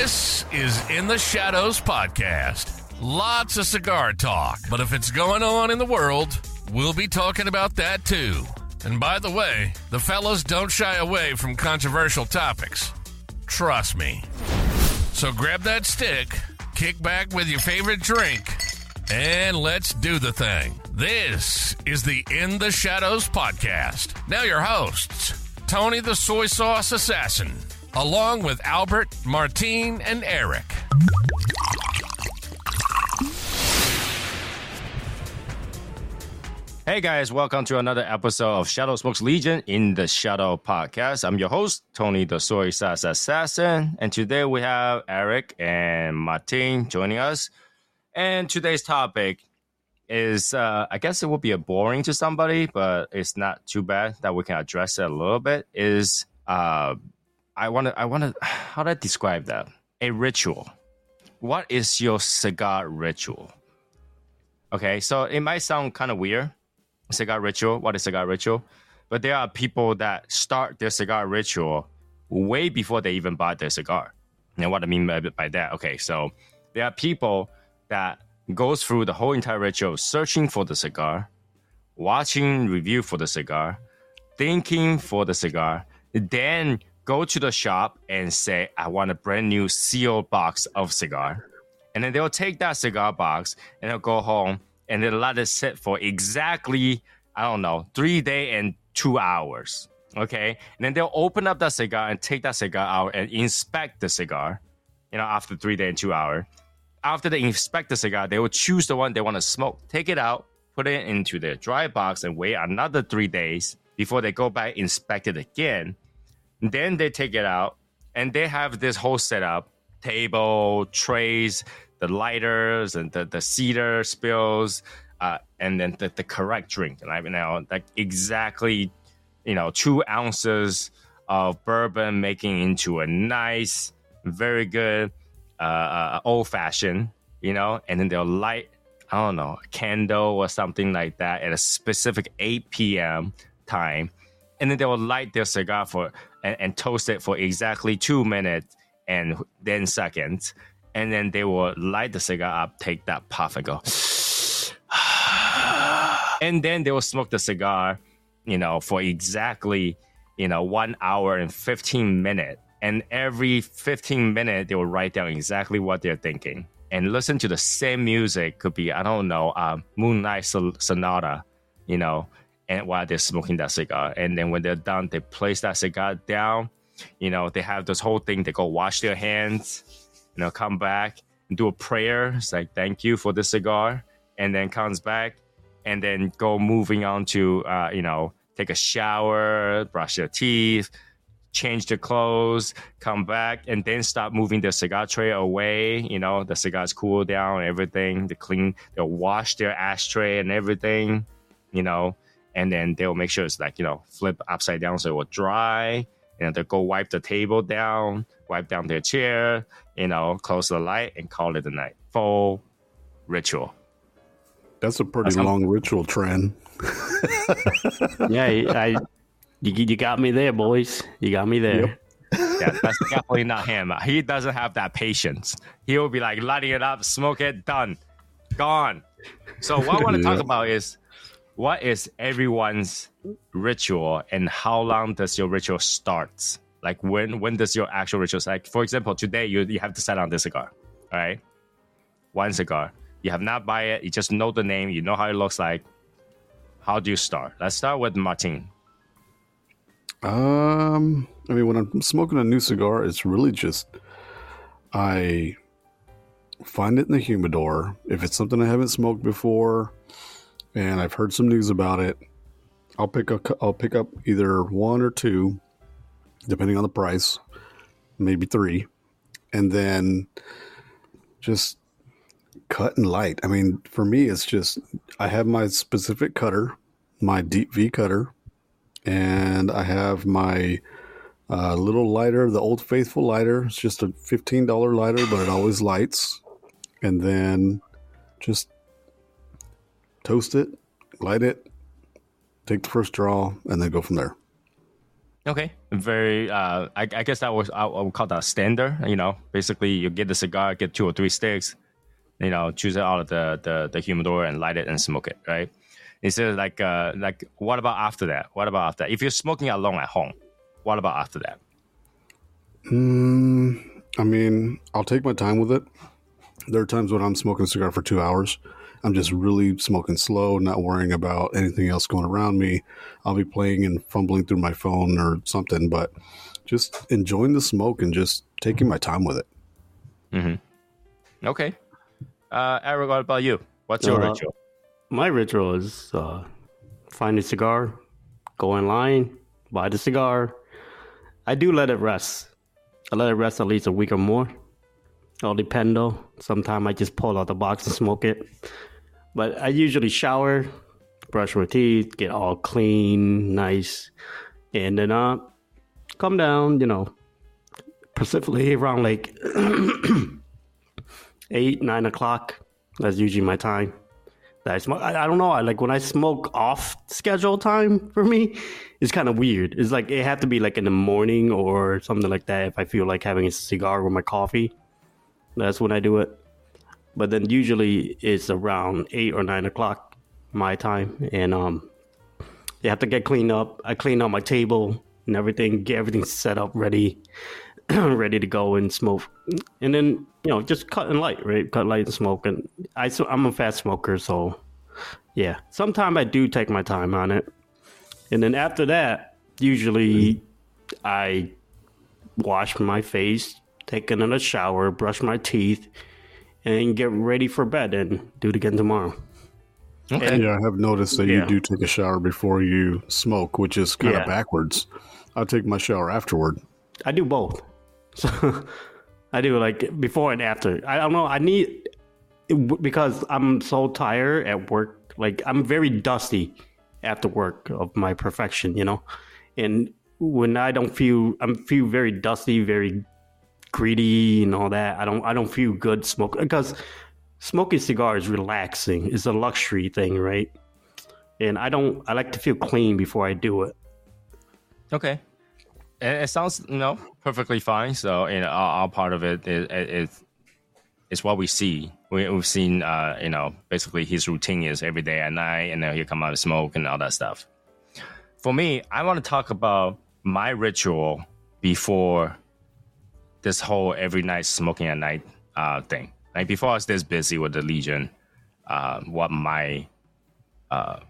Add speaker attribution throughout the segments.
Speaker 1: This is In the Shadows Podcast. Lots of cigar talk, but if it's going on in the world, we'll be talking about that too. And by the way, the fellows don't shy away from controversial topics. Trust me. So grab that stick, kick back with your favorite drink, and let's do the thing. This is the In the Shadows Podcast. Now, your hosts Tony the Soy Sauce Assassin, along with Albert, Martine, and Eric.
Speaker 2: Hey guys, welcome to another episode of Shadow Smokes Legion in the Shadow Podcast. I'm your host, Tony the Soy Sauce Assassin, and today we have Eric and Martin joining us. And today's topic is, uh, I guess it will be a boring to somebody, but it's not too bad that we can address it a little bit. Is uh, I want to, I want to, how do I describe that? A ritual. What is your cigar ritual? Okay, so it might sound kind of weird cigar ritual. What is cigar ritual? But there are people that start their cigar ritual way before they even buy their cigar. And what I mean by, by that, okay, so there are people that goes through the whole entire ritual searching for the cigar, watching review for the cigar, thinking for the cigar, then go to the shop and say, I want a brand new sealed box of cigar. And then they'll take that cigar box and they'll go home and they'll let it sit for exactly, I don't know, three day and two hours. Okay. And then they'll open up that cigar and take that cigar out and inspect the cigar, you know, after three day and two hour. After they inspect the cigar, they will choose the one they want to smoke, take it out, put it into their dry box, and wait another three days before they go back, inspect it again. Then they take it out and they have this whole setup table, trays, the lighters and the, the cedar spills, uh, and then the, the correct drink. Right now, like exactly, you know, two ounces of bourbon making into a nice, very good uh, uh, old fashioned, you know, and then they'll light, I don't know, a candle or something like that at a specific 8 p.m. time. And then they will light their cigar for and, and toast it for exactly two minutes and then seconds and then they will light the cigar up, take that puff, and go. and then they will smoke the cigar, you know, for exactly, you know, one hour and 15 minutes. And every 15 minutes, they will write down exactly what they're thinking and listen to the same music. Could be, I don't know, um, Moonlight Sonata, you know, and while they're smoking that cigar. And then when they're done, they place that cigar down. You know, they have this whole thing. They go wash their hands you know, come back and do a prayer. It's like, thank you for the cigar. And then comes back and then go moving on to, uh, you know, take a shower, brush their teeth, change their clothes, come back, and then start moving the cigar tray away. You know, the cigars cool down everything. They clean, they'll wash their ashtray and everything, you know, and then they'll make sure it's like, you know, flip upside down so it will dry. And they'll go wipe the table down, wipe down their chair, you know, close the light and call it a night. Full ritual.
Speaker 3: That's a pretty That's long how- ritual trend.
Speaker 4: yeah, I, you, you got me there, boys. You got me there. Yep.
Speaker 2: yeah, that's definitely not him. He doesn't have that patience. He will be like lighting it up, smoke it, done, gone. So what I want to yeah. talk about is what is everyone's ritual and how long does your ritual start? Like when when does your actual ritual like for example today you you have to set on this cigar, right? One cigar. You have not buy it, you just know the name, you know how it looks like. How do you start? Let's start with Martin.
Speaker 3: Um I mean when I'm smoking a new cigar, it's really just I find it in the humidor. If it's something I haven't smoked before and I've heard some news about it, I'll pick up I'll pick up either one or two depending on the price, maybe three, and then just cut and light. I mean, for me, it's just I have my specific cutter, my deep V cutter, and I have my uh, little lighter, the Old Faithful lighter. It's just a fifteen dollar lighter, but it always lights. And then just toast it, light it, take the first draw, and then go from there.
Speaker 2: Okay, very. Uh, I, I guess that was I, I would call that standard. You know, basically you get the cigar, get two or three sticks, you know, choose it out of the the, the humidor and light it and smoke it. Right. Instead, like uh, like what about after that? What about after that? If you're smoking alone at home, what about after that?
Speaker 3: Mm, I mean, I'll take my time with it. There are times when I'm smoking a cigar for two hours. I'm just really smoking slow, not worrying about anything else going around me. I'll be playing and fumbling through my phone or something, but just enjoying the smoke and just taking my time with it.
Speaker 2: Mm-hmm. Okay. Uh, Eric, what about you? What's your
Speaker 4: Uh,
Speaker 2: ritual?
Speaker 4: My ritual is uh, find a cigar, go in line, buy the cigar. I do let it rest. I let it rest at least a week or more. All depend though. Sometimes I just pull out the box and smoke it. But I usually shower, brush my teeth, get all clean, nice, and then uh, come down. You know, specifically around like eight, nine o'clock. That's usually my time that I smoke. I, I don't know. I like when I smoke off schedule time for me, it's kind of weird. It's like it have to be like in the morning or something like that. If I feel like having a cigar with my coffee, that's when I do it. But then usually it's around eight or nine o'clock my time, and um, you have to get cleaned up. I clean up my table and everything, get everything set up, ready, ready to go and smoke. And then you know, just cut and light, right? Cut light and smoke. And I, so I'm a fast smoker, so yeah. Sometimes I do take my time on it, and then after that, usually I wash my face, take another shower, brush my teeth, and get ready for bed and do it again tomorrow.
Speaker 2: Okay.
Speaker 3: Yeah, I have noticed that
Speaker 4: Yeah.
Speaker 3: you do take a shower before you smoke, which is kind of
Speaker 4: Yeah.
Speaker 3: backwards. I take my shower afterward.
Speaker 4: I do both. So I do like before and after. I don't know. I need because I'm so tired at work. Like I'm very dusty after work of my perfection, you know. And when I don't feel, I'm feel very dusty, very greedy, and all that. I don't, I don't feel good smoking because smoking cigar is relaxing. It's a luxury thing, right? And I don't. I like to feel clean before I do it.
Speaker 2: Okay. And it sounds, you know, perfectly fine. So, you know, our, our part of it is, is, is what we see. We, we've seen, uh, you know, basically his routine is every day at night, and then he'll come out and smoke and all that stuff. For me, I want to talk about my ritual before this whole every night smoking at night uh, thing. Like before I was this busy with the Legion, uh, what my uh,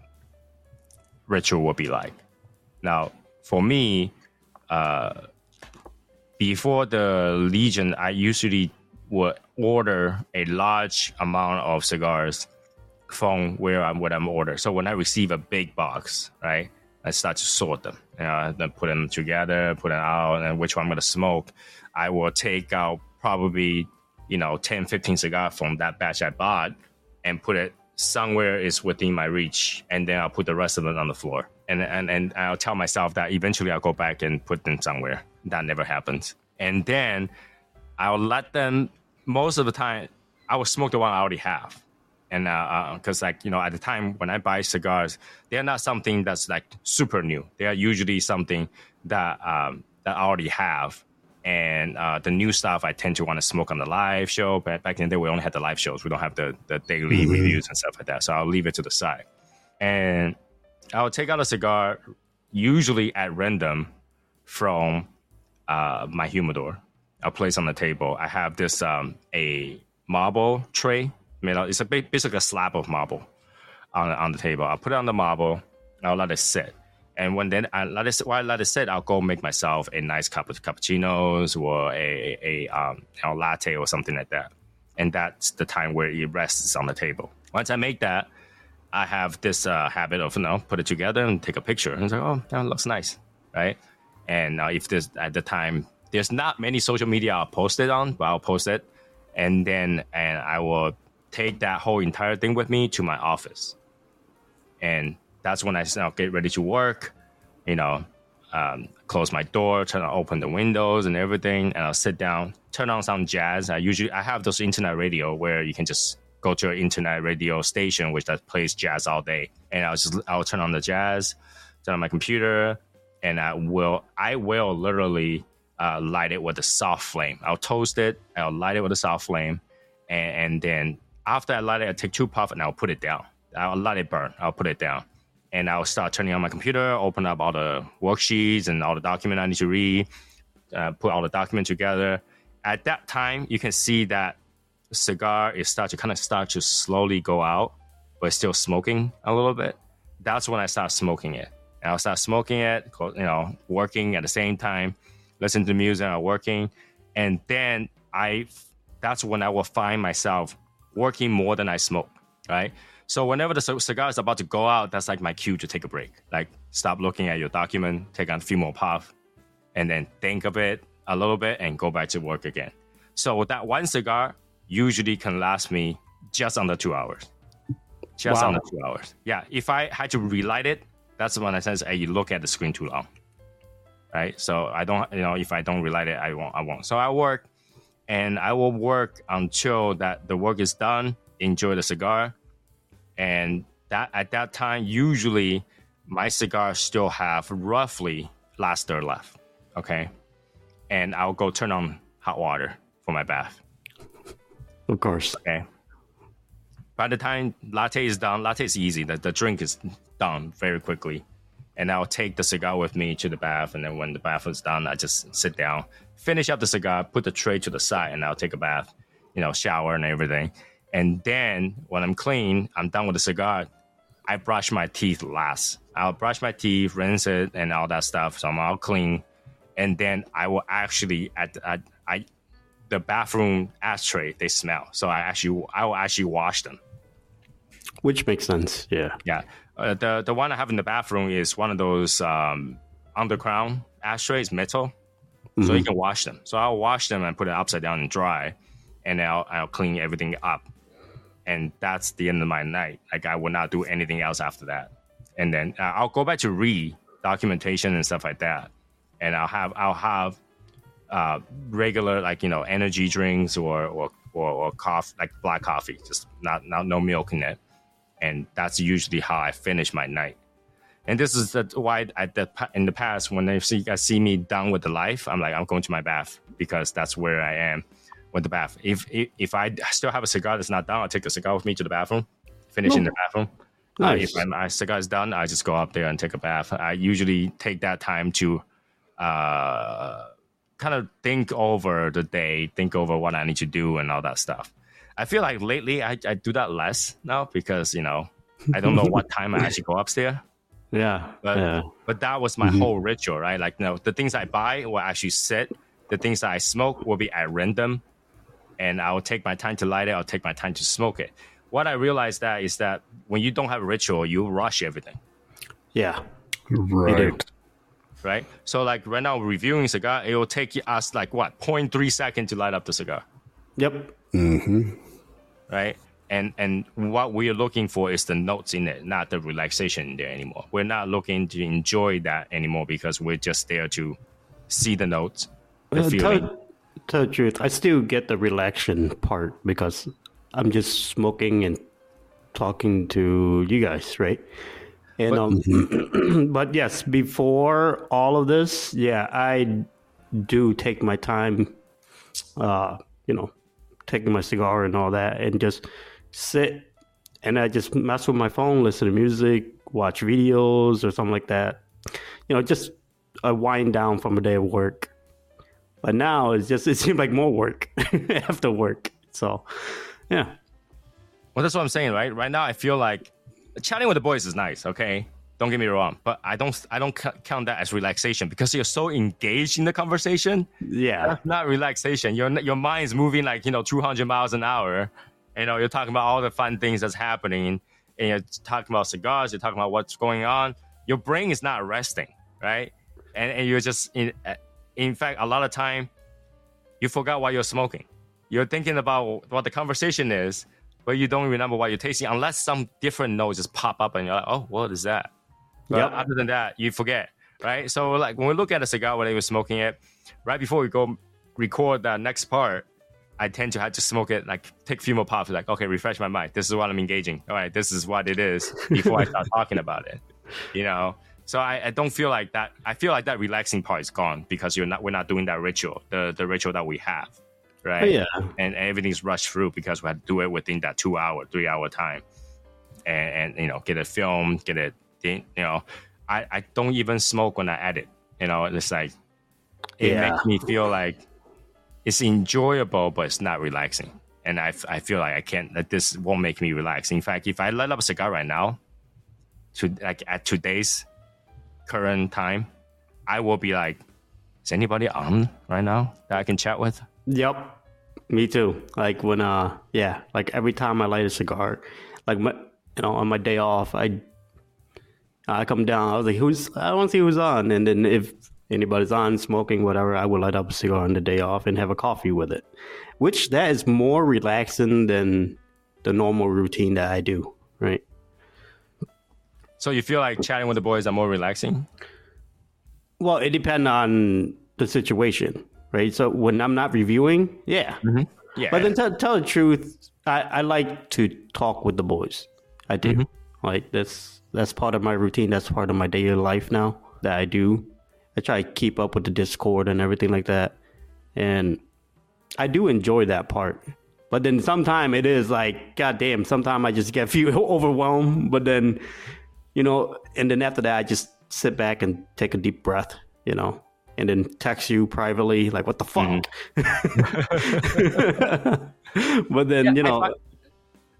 Speaker 2: ritual would be like. Now, for me, uh, before the Legion, I usually would order a large amount of cigars from where I'm what I'm order. So when I receive a big box, right, I start to sort them. Know, then put them together, put them out, and which one I'm gonna smoke. I will take out probably you know 10, 15 cigars from that batch I bought and put it somewhere is within my reach, and then I'll put the rest of it on the floor. And and and I'll tell myself that eventually I'll go back and put them somewhere. That never happens. And then I'll let them. Most of the time, I will smoke the one I already have, and because like you know at the time when I buy cigars, they're not something that's like super new. They are usually something that um, that I already have. And uh, the new stuff I tend to want to smoke on the live show. But back in the day, we only had the live shows. We don't have the, the daily
Speaker 3: Mhm.
Speaker 2: reviews and stuff like that. So I'll leave it to the side. And I'll take out a cigar, usually at random, from uh, my humidor. I'll place on the table. I have this um, a marble tray made out. It's a ba- basically a slab of marble on on the table. I'll put it on the marble. I'll let it sit. And when then I let it sit, while I let it sit, I'll go make myself a nice cup of cappuccinos or a a um, latte or something like that. And that's the time where it rests on the table. Once I make that, I have this uh, habit of you know put it together and take a picture. And it's like, oh, that looks nice, right? And uh, if there's at the time there's not many social media I'll post it on, but I'll post it, and then and I will take that whole entire thing with me to my office, and that's when I you get ready to work. You know, um, close my door, turn on, open the windows and everything, and I'll sit down, turn on some jazz. I usually I have those internet radio where you can just go to an internet radio station which that plays jazz all day, and I'll just I'll turn on the jazz, turn on my computer, and I will I will literally uh, light it with a soft flame. I'll toast it. I'll light it with a soft flame, and, and then after I light it, I take two puffs and I'll put it down. I'll let it burn. I'll put it down, and I'll start turning on my computer, open up all the worksheets and all the document I need to read, uh, put all the documents together. At that time, you can see that cigar is start to kind of start to slowly go out, but still smoking a little bit. That's when I start smoking it. And I'll start smoking it, you know, working at the same time, listen to music or working. And then I, that's when I will find myself working more than I smoke, right? So whenever the cigar is about to go out, that's like my cue to take a break. Like stop looking at your document, take a few more puff, and then think of it a little bit and go back to work again. So that one cigar usually can last me just under two hours. Just
Speaker 4: Wow.
Speaker 2: under two hours. Yeah. If I had to relight it, that's when I sense hey, you look at the screen too long. Right. So I don't you know, if I don't relight it, I won't I won't. So I work and I will work until that the work is done, enjoy the cigar. And that at that time, usually my cigars still have roughly last third left. Okay. And I'll go turn on hot water for my bath.
Speaker 4: Of course.
Speaker 2: Okay. By the time latte is done, latte is easy. The, the drink is done very quickly. And I'll take the cigar with me to the bath. And then when the bath is done, I just sit down, finish up the cigar, put the tray to the side, and I'll take a bath, you know, shower and everything. And then when I'm clean, I'm done with the cigar. I brush my teeth last. I'll brush my teeth, rinse it, and all that stuff. So I'm all clean. And then I will actually at, at I the bathroom ashtray they smell. So I actually I will actually wash them.
Speaker 4: Which makes sense. Yeah.
Speaker 2: Yeah, uh, the the one I have in the bathroom is one of those um, underground ashtrays, metal, so you can wash them. So I'll wash them and put it upside down and dry, and then I'll I'll clean everything up, and that's the end of my night. Like I will not do anything else after that, and then uh, I'll go back to read documentation and stuff like that, and I'll have I'll have uh, regular like you know energy drinks or or or, or coffee like black coffee, just not not no milk in it and that's usually how I finish my night. And this is the, why at the in the past when they see guys see me done with the life, I'm like I'm going to my bath because that's where I am with the bath. If if, if I still have a cigar that's not done, I'll take the cigar with me to the bathroom, finish in the bathroom. Uh,
Speaker 4: Nice.
Speaker 2: if my, my cigar is done, I just go up there and take a bath. I usually take that time to uh, kind of think over the day, think over what I need to do and all that stuff. I feel like lately I, I do that less now because you know I don't know what time I actually go upstairs.
Speaker 4: Yeah.
Speaker 2: But
Speaker 4: yeah.
Speaker 2: but that was my mm-hmm. whole ritual, right? Like you know, the things I buy will actually sit. The things that I smoke will be at random, and I will take my time to light it. I'll take my time to smoke it. What I realized that is that when you don't have a ritual, you rush everything,
Speaker 4: Yeah.
Speaker 3: Right.
Speaker 2: right? So like right now, reviewing a cigar, it will take us like what 0.3 second to light up the cigar.
Speaker 4: Yep. Mm-hmm.
Speaker 2: Right? And and what we are looking for is the notes in it, not the relaxation in there anymore. We're not looking to enjoy that anymore because we're just there to see the notes, the
Speaker 4: Uh,
Speaker 2: feeling.
Speaker 4: tell, tell the truth, I still get the relaxation part because I'm just smoking and talking to you guys, right? And um, but yes, before all of this, yeah, I do take my time, uh, you know, taking my cigar and all that, and just sit and I just mess with my phone, listen to music, watch videos or something like that. You know, just a wind down from a day of work. But now it's just it seems like more work after work. So yeah.
Speaker 2: Well, that's what I'm saying, right? Right now, I feel like chatting with the boys is nice. Okay, don't get me wrong, but I don't I don't count that as relaxation because you're so engaged in the conversation.
Speaker 4: Yeah.
Speaker 2: That's not relaxation. Your your mind's moving like you know 200 miles an hour. You know, you're talking about all the fun things that's happening, and you're talking about cigars. You're talking about what's going on. Your brain is not resting, right? And and you're just in. uh, In fact, a lot of time, you forgot why you're smoking. You're thinking about what the conversation is, but you don't remember what you're tasting unless some different notes just pop up and you're like, oh, what is that? But
Speaker 4: Yep.
Speaker 2: other than that, you forget, right? So like when we look at a cigar when they were smoking it, right before we go record that next part, I tend to have to smoke it, like take a few more puffs, like, okay, refresh my mind. This is what I'm engaging. All right, this is what it is before I start talking about it. You know? So I, I don't feel like that. I feel like that relaxing part is gone because you're not. We're not doing that ritual, the the ritual that we have, right?
Speaker 4: Oh, yeah.
Speaker 2: And, and everything's rushed through because we had to do it within that two hour, three hour time, and, and you know, get it filmed, get it. You know, I I don't even smoke when I edit. You know, it's like it
Speaker 4: Yeah.
Speaker 2: makes me feel like it's enjoyable, but it's not relaxing. And I, I feel like I can't, that this won't make me relax. In fact, if I light up a cigar right now, to like at today's current time, I will be like, is anybody on right now that I can chat with?
Speaker 4: Yep. Me too. Like when uh yeah, like every time I light a cigar, like my you know, on my day off, I I come down, I was like, who's I want to see who's on and then if anybody's on smoking, whatever, I will light up a cigar on the day off and have a coffee with it. Which that is more relaxing than the normal routine that I do, right?
Speaker 2: So you feel like chatting with the boys are more relaxing?
Speaker 4: Well, it depends on the situation, right? So when I'm not reviewing, yeah.
Speaker 2: Yeah.
Speaker 4: But then tell, tell the truth, I, I like to talk with the boys. I do. Mm-hmm. Like that's that's part of my routine. That's part of my daily life now that I do. I try to keep up with the Discord and everything like that, and I do enjoy that part. But then sometimes it is like, goddamn. Sometimes I just get feel overwhelmed. But then, you know, and then after that, I just sit back and take a deep breath. You know, and then text you privately, like, what the fuck? Mm-hmm. but then, you
Speaker 2: I
Speaker 4: know,
Speaker 2: find-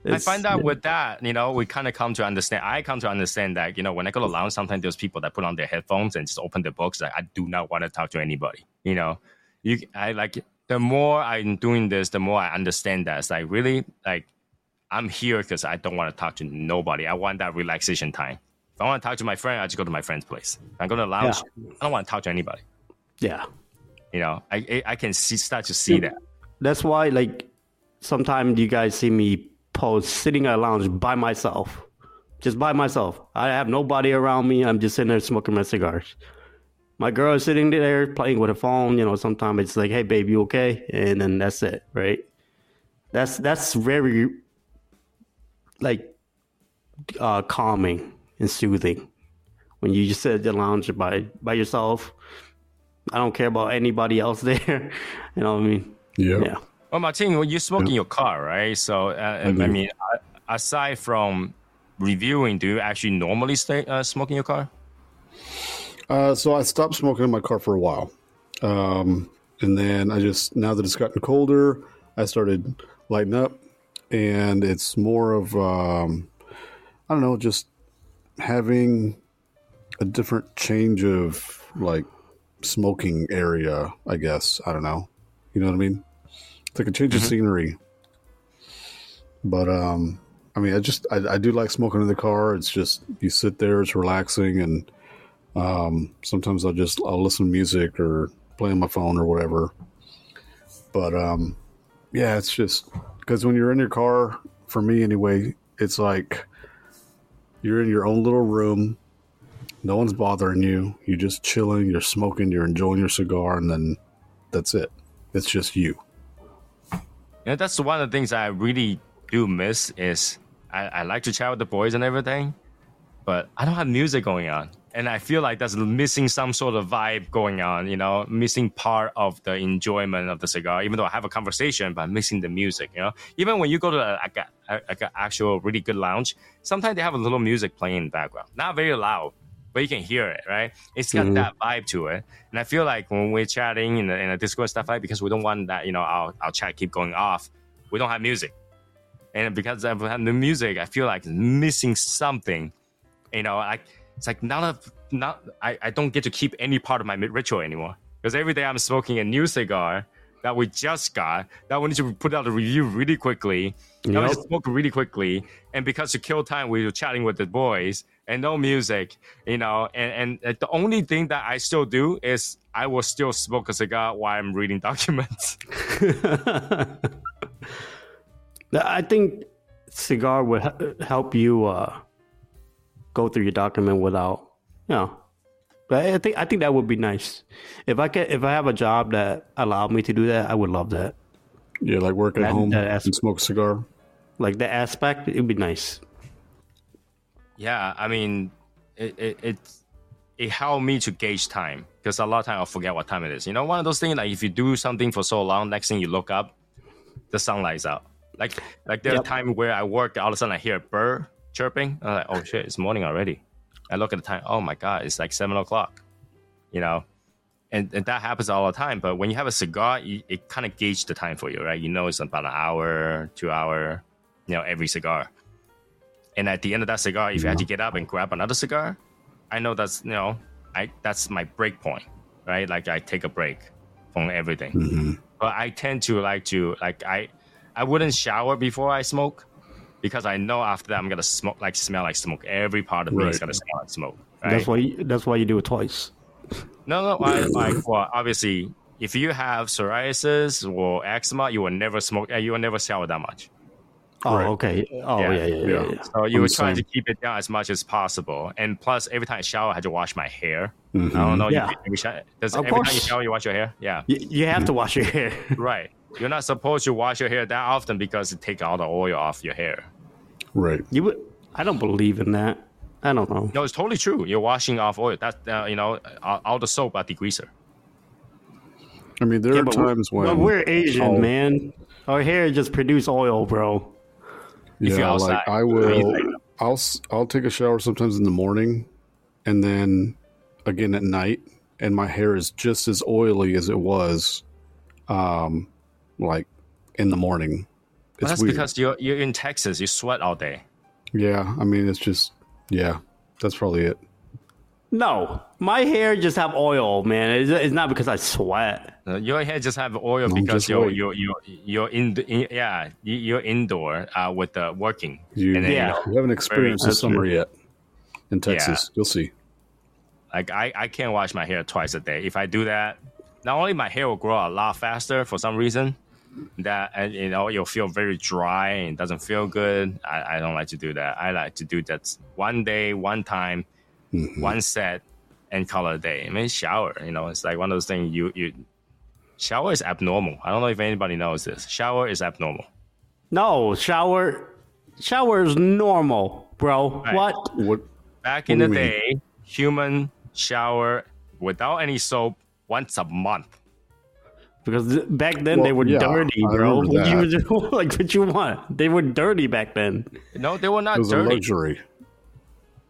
Speaker 2: I find out with that, you know, we kind of come to understand. I come to understand that, you know, when I go to lounge, sometimes there's people that put on their headphones and just open their books. Like, I do not want to talk to anybody. You know, you, I like the more I'm doing this, the more I understand that. It's like really, like, I'm here because I don't want to talk to nobody. I want that relaxation time. If I want to talk to my friend, I just go to my friend's place. If I go to lounge, I don't want to talk to anybody.
Speaker 4: yeah.
Speaker 2: You know, I I, I can see start to see that.
Speaker 4: That's why, like, sometimes you guys see me post sitting at a lounge by myself, just by myself. I have nobody around me. I'm just sitting there smoking my cigars. My girl is sitting there playing with her phone. You know, sometimes it's like, "Hey, babe, you okay?" And then that's it, right? That's that's very like uh, calming and soothing when you just sit at the lounge by by yourself. I don't care about anybody else there. you know what I mean?
Speaker 3: Yeah.
Speaker 4: Yeah.
Speaker 2: Well, Martin, when you smoke in your car, right? So, uh, I,
Speaker 3: do.
Speaker 2: mean, aside from reviewing, do you actually normally stay uh, smoke in your car?
Speaker 3: Uh, so I stopped smoking in my car for a while. Um, and then I just, now that it's gotten colder, I started lighting up. And it's more of, um, I don't know, just having a different change of like smoking area, I guess. I don't know. You know what I mean? It's like a change of scenery. But, um, I mean, I just, I, I do like smoking in the car. It's just, you sit there, it's relaxing and, um, sometimes I'll just I'll listen to music or play on my phone or whatever. But um, yeah, it's just because when you're in your car, for me anyway, it's like you're in your own little room. No one's bothering you. You're just chilling. You're smoking. You're enjoying your cigar, and then that's it. It's just you.
Speaker 2: Know, that's one of the things I really do miss is I, I like to chat with the boys and everything, but I don't have music going on. And I feel like that's missing some sort of vibe going on, you know, missing part of the enjoyment of the cigar, even though I have a conversation, but missing the music, you know. Even when you go to uh, like, a, like an actual really good lounge, sometimes they have a little music playing in the background. Not very loud, but you can hear it, right? It's got mm-hmm. that vibe to it. And I feel like when we're chatting in the, in the Discord stuff like because we don't want that, you know, our, our chat keep going off, we don't have music. And because I have the music, I feel like missing something. You know, I it's like none of not I, I don't get to keep any part of my ritual anymore. Because every day I'm smoking a new cigar that we just got, that we need to put out a review really quickly. That we
Speaker 4: Yep.
Speaker 2: just smoke really quickly. And because to kill time, we were chatting with the boys and no music, you know. And, and the only thing that I still do is I will still smoke a cigar while I'm reading documents.
Speaker 4: I think cigar would help you uh, go through your document without, you know. But I think I think that would be nice. If I can, if I have a job that allowed me to do that, I would love that.
Speaker 3: Yeah, like work at
Speaker 4: That-
Speaker 3: home
Speaker 4: that as-
Speaker 3: and smoke a cigar.
Speaker 4: Like the aspect, it'd be nice.
Speaker 2: Yeah, I mean, it, it, it's it helped me to gauge time because a lot of time I'll forget what time it is. You know, one of those things like if you do something for so long, next thing you look up, the sunlight's out. Like like there's
Speaker 4: Yep.
Speaker 2: a time where I work, all of a sudden I hear a bird chirping. I'm like, oh shit, it's morning already. I look at the time. Oh my god, it's like seven o'clock. You know, and, and that happens all the time. But when you have a cigar, you, it kind of gauge the time for you, right? You know, it's about an hour, two hour. You know, every cigar. And at the end of that cigar, if you had to get up and grab another cigar, I know that's you know, I that's my break point, right? Like I take a break from everything.
Speaker 3: Mhm.
Speaker 2: But I tend to like to like I I wouldn't shower before I smoke because I know after that I'm gonna smoke like smell like smoke. Every part of me is gonna smell like smoke. Right?
Speaker 4: That's why. You, that's why you do it twice.
Speaker 2: No, no. I, like, well, obviously, if you have psoriasis or eczema, you will never smoke. Uh, you will never shower that much.
Speaker 4: Oh,
Speaker 3: Right.
Speaker 4: okay. Oh,
Speaker 2: Yeah.
Speaker 4: yeah, yeah, yeah.
Speaker 3: Yeah.
Speaker 4: yeah.
Speaker 2: So you
Speaker 3: I'm
Speaker 2: will
Speaker 3: the
Speaker 2: try to keep it down as much as possible. And plus, every time I shower, I had to wash my hair.
Speaker 3: Mhm.
Speaker 2: I don't know.
Speaker 4: Yeah.
Speaker 2: You, every, does,
Speaker 4: Of
Speaker 2: every time you shower, you wash your hair? Yeah.
Speaker 4: You, you have to wash your hair.
Speaker 2: Right. You're not supposed to wash your hair that often because it takes all the oil off your hair.
Speaker 3: Right.
Speaker 4: You would. I don't believe in that. I don't know.
Speaker 2: No, it's totally true. You're washing off oil. That's uh, you know, all, all the soap are degreaser.
Speaker 3: I mean, there
Speaker 4: Yeah,
Speaker 3: are times when
Speaker 4: but we're Asian,
Speaker 3: I'll-
Speaker 4: man. Our hair just produce oil, bro.
Speaker 2: If
Speaker 3: yeah, like I will. I'll I'll take a shower sometimes in the morning, and then again at night, and my hair is just as oily as it was, um, like in the morning. It's
Speaker 2: that's
Speaker 3: weird.
Speaker 2: because you're you're in Texas. You sweat all day.
Speaker 3: yeah, I mean, it's just yeah, that's probably it.
Speaker 4: No, my hair just have oil, man. It's, it's not because I sweat.
Speaker 2: Uh, your hair just have oil
Speaker 3: No,
Speaker 2: because you're, you're you're you're in, the, in yeah you- you're indoor uh, with the working.
Speaker 3: You,
Speaker 2: And then,
Speaker 4: Yeah.
Speaker 2: you know,
Speaker 3: you haven't experienced the summer
Speaker 4: true.
Speaker 3: yet in Texas. You'll see.
Speaker 2: like I, I can't wash my hair twice a day. If I do that, not only my hair will grow a lot faster for some reason, that and you know you'll feel very dry and doesn't feel good. I, I don't like to do that. I like to do that one day, one time,
Speaker 3: Mhm.
Speaker 2: one set, and call it a day. I mean, shower. You know, it's like one of those things. You you shower is abnormal. I don't know if anybody knows this. Shower is abnormal.
Speaker 4: No, shower, shower is normal, bro.
Speaker 2: Right.
Speaker 4: What?
Speaker 3: What?
Speaker 2: Back in
Speaker 3: do
Speaker 2: the
Speaker 3: you mean?
Speaker 2: day, human shower without any soap once a month.
Speaker 4: Because th- back then
Speaker 3: Well,
Speaker 4: they were
Speaker 3: yeah,
Speaker 4: dirty, bro.
Speaker 3: remember
Speaker 4: What you like? What you want? They were dirty back then.
Speaker 2: No, they were not
Speaker 3: It was a
Speaker 2: dirty.
Speaker 3: luxury.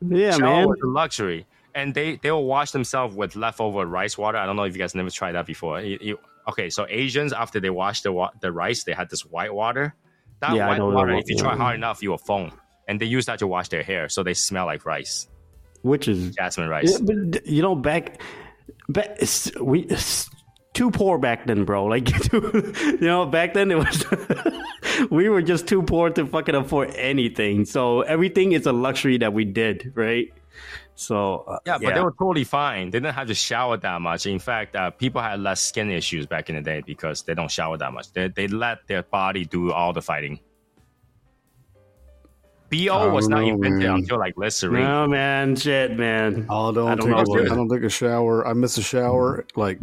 Speaker 4: Yeah,
Speaker 2: shower
Speaker 4: man.
Speaker 2: was a luxury, and they they will wash themselves with leftover rice water. I don't know if you guys never tried that before. You- you- okay, so Asians after they wash the wa- the rice, they had this white water. That
Speaker 4: Yeah,
Speaker 2: white water, if you try hard enough, you will foam, and they use that to wash their hair, so they smell like rice,
Speaker 4: Which is
Speaker 2: jasmine rice.
Speaker 4: Yeah, but you know, back, back we too poor back then, bro. Like, too, you know, back then it was we were just too poor to fucking afford anything. So everything is a luxury that we did, right? So uh,
Speaker 2: Yeah, but they were totally fine. They didn't have to shower that much. In fact, uh, people had less skin issues back in the day because they don't shower that much. They, they let their body do all the fighting. BO was
Speaker 3: don't know,
Speaker 2: invented
Speaker 3: man.
Speaker 2: until like Listerine.
Speaker 4: no man, shit, man.
Speaker 3: I don't,
Speaker 4: I don't
Speaker 3: take
Speaker 4: know,
Speaker 3: a. I don't take a shower. I miss a shower like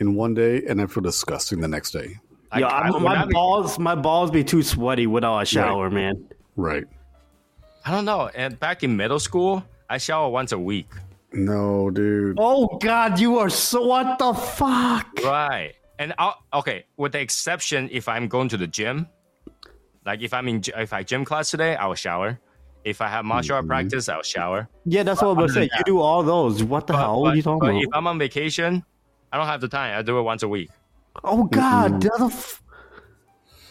Speaker 3: in one day, and I feel disgusting the next day.
Speaker 2: I- I-
Speaker 4: I'm, my
Speaker 2: I be-
Speaker 4: balls, my balls be too sweaty without a shower, man.
Speaker 3: Right?
Speaker 2: I don't know. And back in middle school, I shower once a week.
Speaker 3: No, dude.
Speaker 4: Oh God, you are so what the fuck?
Speaker 2: Right. And I'll, okay, with the exception if I'm going to the gym, like if I'm in if I gym class today, I will shower. If I have martial art mm-hmm. practice, I'll shower.
Speaker 4: Yeah, that's what I was saying. You do all those. What the
Speaker 2: But,
Speaker 4: hell
Speaker 2: but-
Speaker 4: are you talking
Speaker 2: but
Speaker 4: about?
Speaker 2: if I'm on vacation, I don't have the time. I do it once a week.
Speaker 4: Oh God, mm-hmm. the f-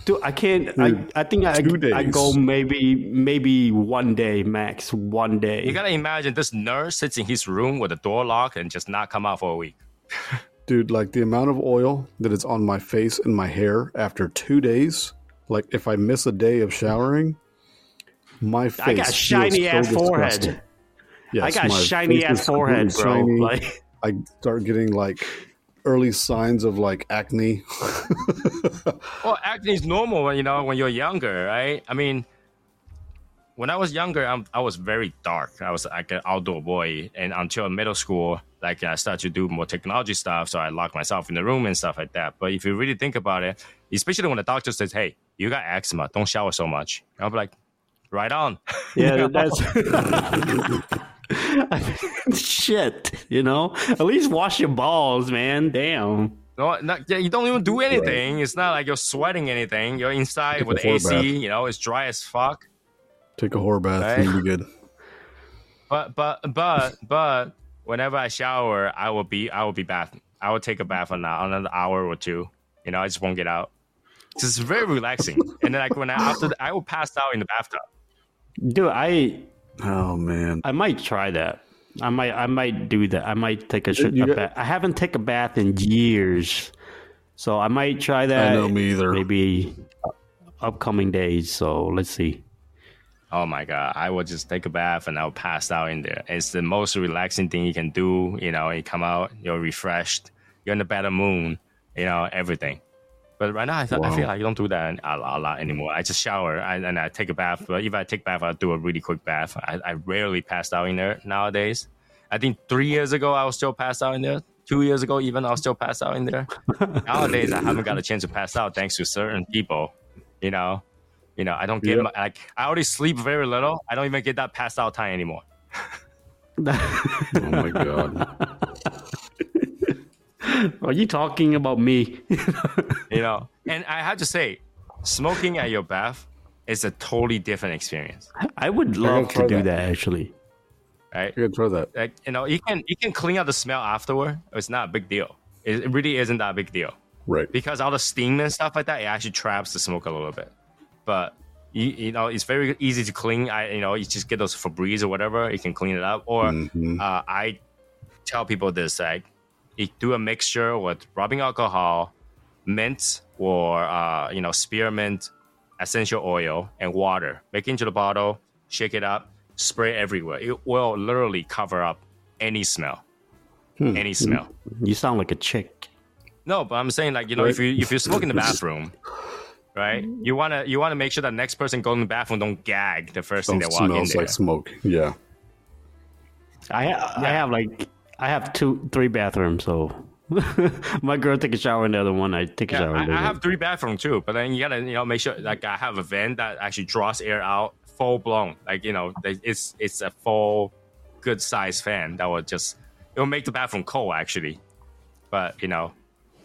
Speaker 4: dude, I can't. I, I think I I go maybe maybe one day max. One day.
Speaker 2: You gotta imagine this nurse sits in his room with the door locked and just not come out for a week.
Speaker 3: Dude, like the amount of oil that is on my face and my hair after two days. Like if I miss a day of showering, my face
Speaker 4: I got
Speaker 3: feels
Speaker 4: shiny
Speaker 3: so
Speaker 4: ass forehead.
Speaker 3: disgusting.
Speaker 4: I got shiny ass forehead, bro.
Speaker 3: shiny.
Speaker 4: Like,
Speaker 3: I start getting like early signs of like acne.
Speaker 2: Well, acne is normal when you know when you're younger, right? I mean, when I was younger, I'm, I was very dark. I was like an outdoor boy, and until middle school, like I started to do more technology stuff, so I locked myself in the room and stuff like that. But if you really think about it, especially when the doctor says, "Hey, you got eczema, don't shower so much," I'm like, "Right on."
Speaker 4: yeah, that's Shit, you know. At least wash your balls, man. Damn.
Speaker 2: No, not, yeah, you don't even do anything. It's not like you're sweating anything. You're inside
Speaker 3: Take
Speaker 2: with AC.
Speaker 3: bath.
Speaker 2: You know, it's dry as fuck.
Speaker 3: Take a whore bath
Speaker 2: right?
Speaker 3: you'll be good.
Speaker 2: But but but but whenever I shower, I will be I will be bath. I will take a bath on another hour or two. You know, I just won't get out. It's just very relaxing. and then like when I after the, I will pass out in the bathtub.
Speaker 4: Dude, I
Speaker 3: Oh man.
Speaker 4: I might try that. I might I might do that. I might take a, sh-
Speaker 3: You
Speaker 4: a
Speaker 3: got-
Speaker 4: bath. I haven't taken a bath in years, so I might try that.
Speaker 3: I know me either.
Speaker 4: Maybe upcoming days. So let's see.
Speaker 2: Oh my god! I will just take a bath and I'll pass out in there. It's the most relaxing thing you can do. You know, you come out, you're refreshed, you're in a better mood. You know, everything. But right now, I, th- I feel like I don't do that a, a lot anymore. I just shower and, and I take a bath. But if I take a bath, I'll do a really quick bath. I, I rarely pass out in there nowadays. I think three years ago I was still passed out in there. Two years ago, even I was still passed out in there. nowadays, I haven't got a chance to pass out thanks to certain people. You know, you know, I don't get
Speaker 3: Yep.
Speaker 2: my, like I already sleep very little. I don't even get that passed out time anymore.
Speaker 3: Oh my god.
Speaker 4: Are you talking about me?
Speaker 2: You know, and I have to say, smoking at your bath is a totally different experience,
Speaker 4: I would love to do
Speaker 3: that.
Speaker 4: that actually.
Speaker 2: right?
Speaker 3: You gotta try that.
Speaker 2: Like you know, you can you can clean out the smell afterward. It's not a big deal. It, it really isn't that big deal
Speaker 3: Right.
Speaker 2: because all the steam and stuff like that, it actually traps the smoke a little bit. But you, you know, it's very easy to clean. I you know, you just get those Febreze or whatever, you can clean it up. Or
Speaker 3: Mhm.
Speaker 2: uh, I tell people this like, you do a mixture with rubbing alcohol, mint or uh, you know spearmint, essential oil, and water. Make it into the bottle, shake it up, spray everywhere. It will literally cover up any smell,
Speaker 3: Hmm.
Speaker 2: any smell.
Speaker 4: You sound like a chick.
Speaker 2: No, but I'm saying like you know if you if you smoke in the bathroom, right? You wanna you wanna make sure that next person going in the bathroom don't gag the first thing
Speaker 3: Don't
Speaker 2: they walk in
Speaker 3: smells like smoke. Yeah.
Speaker 4: I ha- I have like I have two three bathrooms, so my girl take a shower in the other one. I take a
Speaker 2: Yeah,
Speaker 4: shower.
Speaker 2: I,
Speaker 4: in the
Speaker 2: I have three bathrooms too, but then you gotta you know make sure like I have a vent that actually draws air out full blown. Like you know it's it's a full good size fan that will just it will make the bathroom cold actually, but you know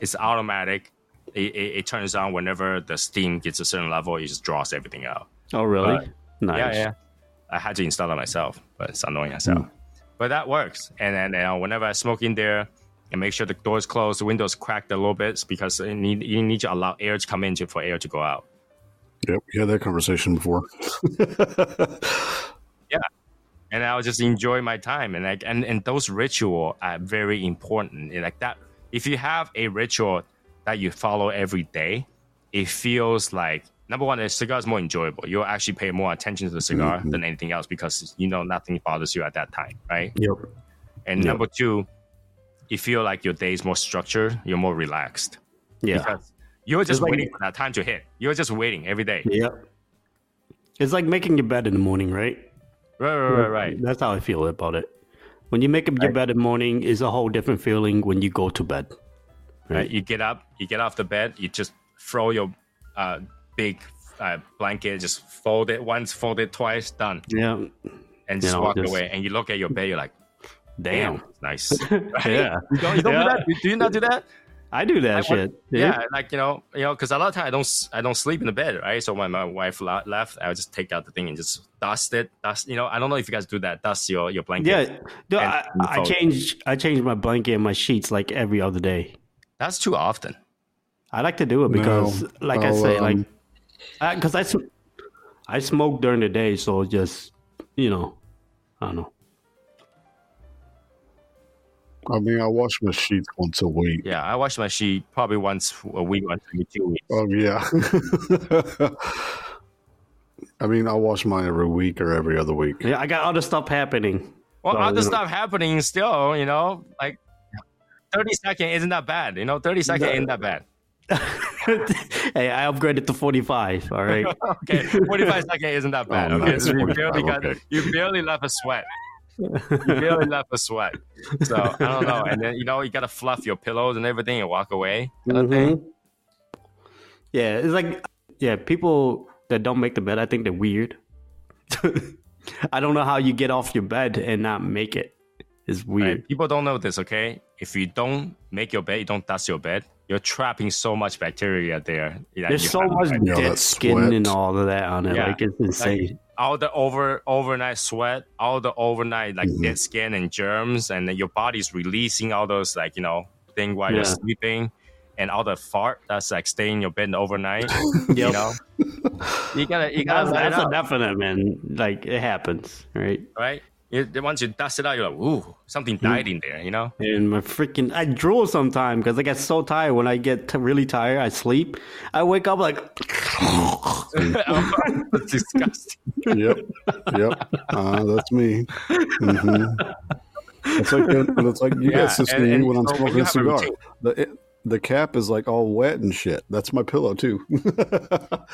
Speaker 2: it's automatic. It, it, it turns on whenever the steam gets a certain level. It just draws everything out.
Speaker 4: Oh really?
Speaker 2: But-
Speaker 4: nice.
Speaker 2: Yeah, yeah. I had to install it myself, but it's annoying as hell. Hmm. But that works. And then you know, whenever I smoke in there, and make sure the doors closed, the windows cracked a little bit because you need, you need to allow air to come in to, for air to go out.
Speaker 3: Yep. We had that conversation before.
Speaker 2: Yeah, and I'll just enjoy my time. And like and, and those ritual are very important. Like that, if you have a ritual that you follow every day, it feels like number one, the cigar is more enjoyable. You'll actually pay more attention to the cigar than anything else because you know nothing bothers you at that time, right?
Speaker 4: Yep.
Speaker 2: And
Speaker 4: Yeah.
Speaker 2: number two, you feel like your day is more structured, you're more relaxed.
Speaker 4: Yeah.
Speaker 2: Because you're just
Speaker 4: like-
Speaker 2: waiting for that time to hit. You're just waiting every day.
Speaker 4: Yep. It's like making your bed in the morning, right?
Speaker 2: Right, right, right, right.
Speaker 4: That's how I feel about it. When you make up your bed in the morning, is a whole different feeling when you go to bed.
Speaker 2: Right. You get up, you get off the bed, you just throw your uh, big uh, blanket, just fold it once, fold it twice, done,
Speaker 4: Yeah.
Speaker 2: and just
Speaker 4: know,
Speaker 2: walk
Speaker 4: just-
Speaker 2: away. And you look at your bed, you're like, damn,
Speaker 4: Damn.
Speaker 2: nice. Right?
Speaker 4: Yeah.
Speaker 2: You don't, you don't
Speaker 4: Yeah.
Speaker 2: do that? Do you not do that?
Speaker 4: I do that
Speaker 2: I
Speaker 4: shit.
Speaker 2: Yeah, like you know, you know, because a lot of time I don't, s- I don't sleep in the bed, right? So when my wife la- left, I would just take out the thing and just dust it, dust. You know, I don't know if you guys do that, dust your your blanket.
Speaker 4: Yeah. Dude,
Speaker 2: And
Speaker 4: I,
Speaker 2: you
Speaker 4: I change I change my blanket and my sheets like every other day.
Speaker 2: that's too often.
Speaker 4: I like to do it because,
Speaker 3: No,
Speaker 4: like I
Speaker 3: I'll,
Speaker 4: say,
Speaker 3: um,
Speaker 4: like because I, sm- I smoke during the day, so just you know, I don't know.
Speaker 3: I mean, I wash my sheets once a week.
Speaker 2: Yeah, I wash my sheet probably once a week, once every two weeks.
Speaker 3: Oh yeah. I mean, I wash mine every week or every other week.
Speaker 4: Yeah, I got other stuff happening.
Speaker 2: Well,
Speaker 4: So,
Speaker 2: other
Speaker 4: you know-
Speaker 2: stuff happening still, you know, like 30 second isn't that bad. You know, 30 second
Speaker 4: No.
Speaker 2: isn't that bad.
Speaker 4: hey, I upgraded to 45. All right.
Speaker 2: Okay, 45 second isn't that bad.
Speaker 3: Oh,
Speaker 2: okay, so you barely got,
Speaker 3: okay.
Speaker 2: you barely left a sweat. You barely left a sweat. So I don't know. And then, you know, you got to fluff your pillows and everything and walk away. Kind of thing.
Speaker 4: Mhm. Yeah, it's like yeah, people that don't make the bed, I think they're weird. I don't know how you get off your bed and not make it. It's weird.
Speaker 2: Right? People don't know this, okay? If you don't make your bed, you don't dust your bed, you're trapping so much bacteria there.
Speaker 4: There's so much
Speaker 3: Yeah,
Speaker 4: dead
Speaker 3: that
Speaker 4: skin
Speaker 3: sweat.
Speaker 4: and all of that on it.
Speaker 2: Yeah.
Speaker 4: Like it's insane.
Speaker 2: all the over overnight sweat, all the overnight like
Speaker 3: Mhm.
Speaker 2: dead skin and germs, and then your body's releasing all those like you know thing while you're sleeping, and all the fart that's like staying in your bed overnight. You know, you gotta you gotta
Speaker 4: that's that's a definite man. Like it happens, right?
Speaker 2: right? You, once you dust it out, you're like, ooh, something died in there. You know,
Speaker 4: And my freaking, I drool sometimes because I get so tired. When I get t- really tired, I sleep. I wake up like,
Speaker 2: it's disgusting.
Speaker 3: Yep. Yep. Uh, that's me. hmm It's like it's like you
Speaker 2: Yeah,
Speaker 3: guys just me when I'm
Speaker 2: so
Speaker 3: smoking a
Speaker 2: have a
Speaker 3: cigar. The it, the cap is like all wet and shit. That's my pillow too.
Speaker 4: oh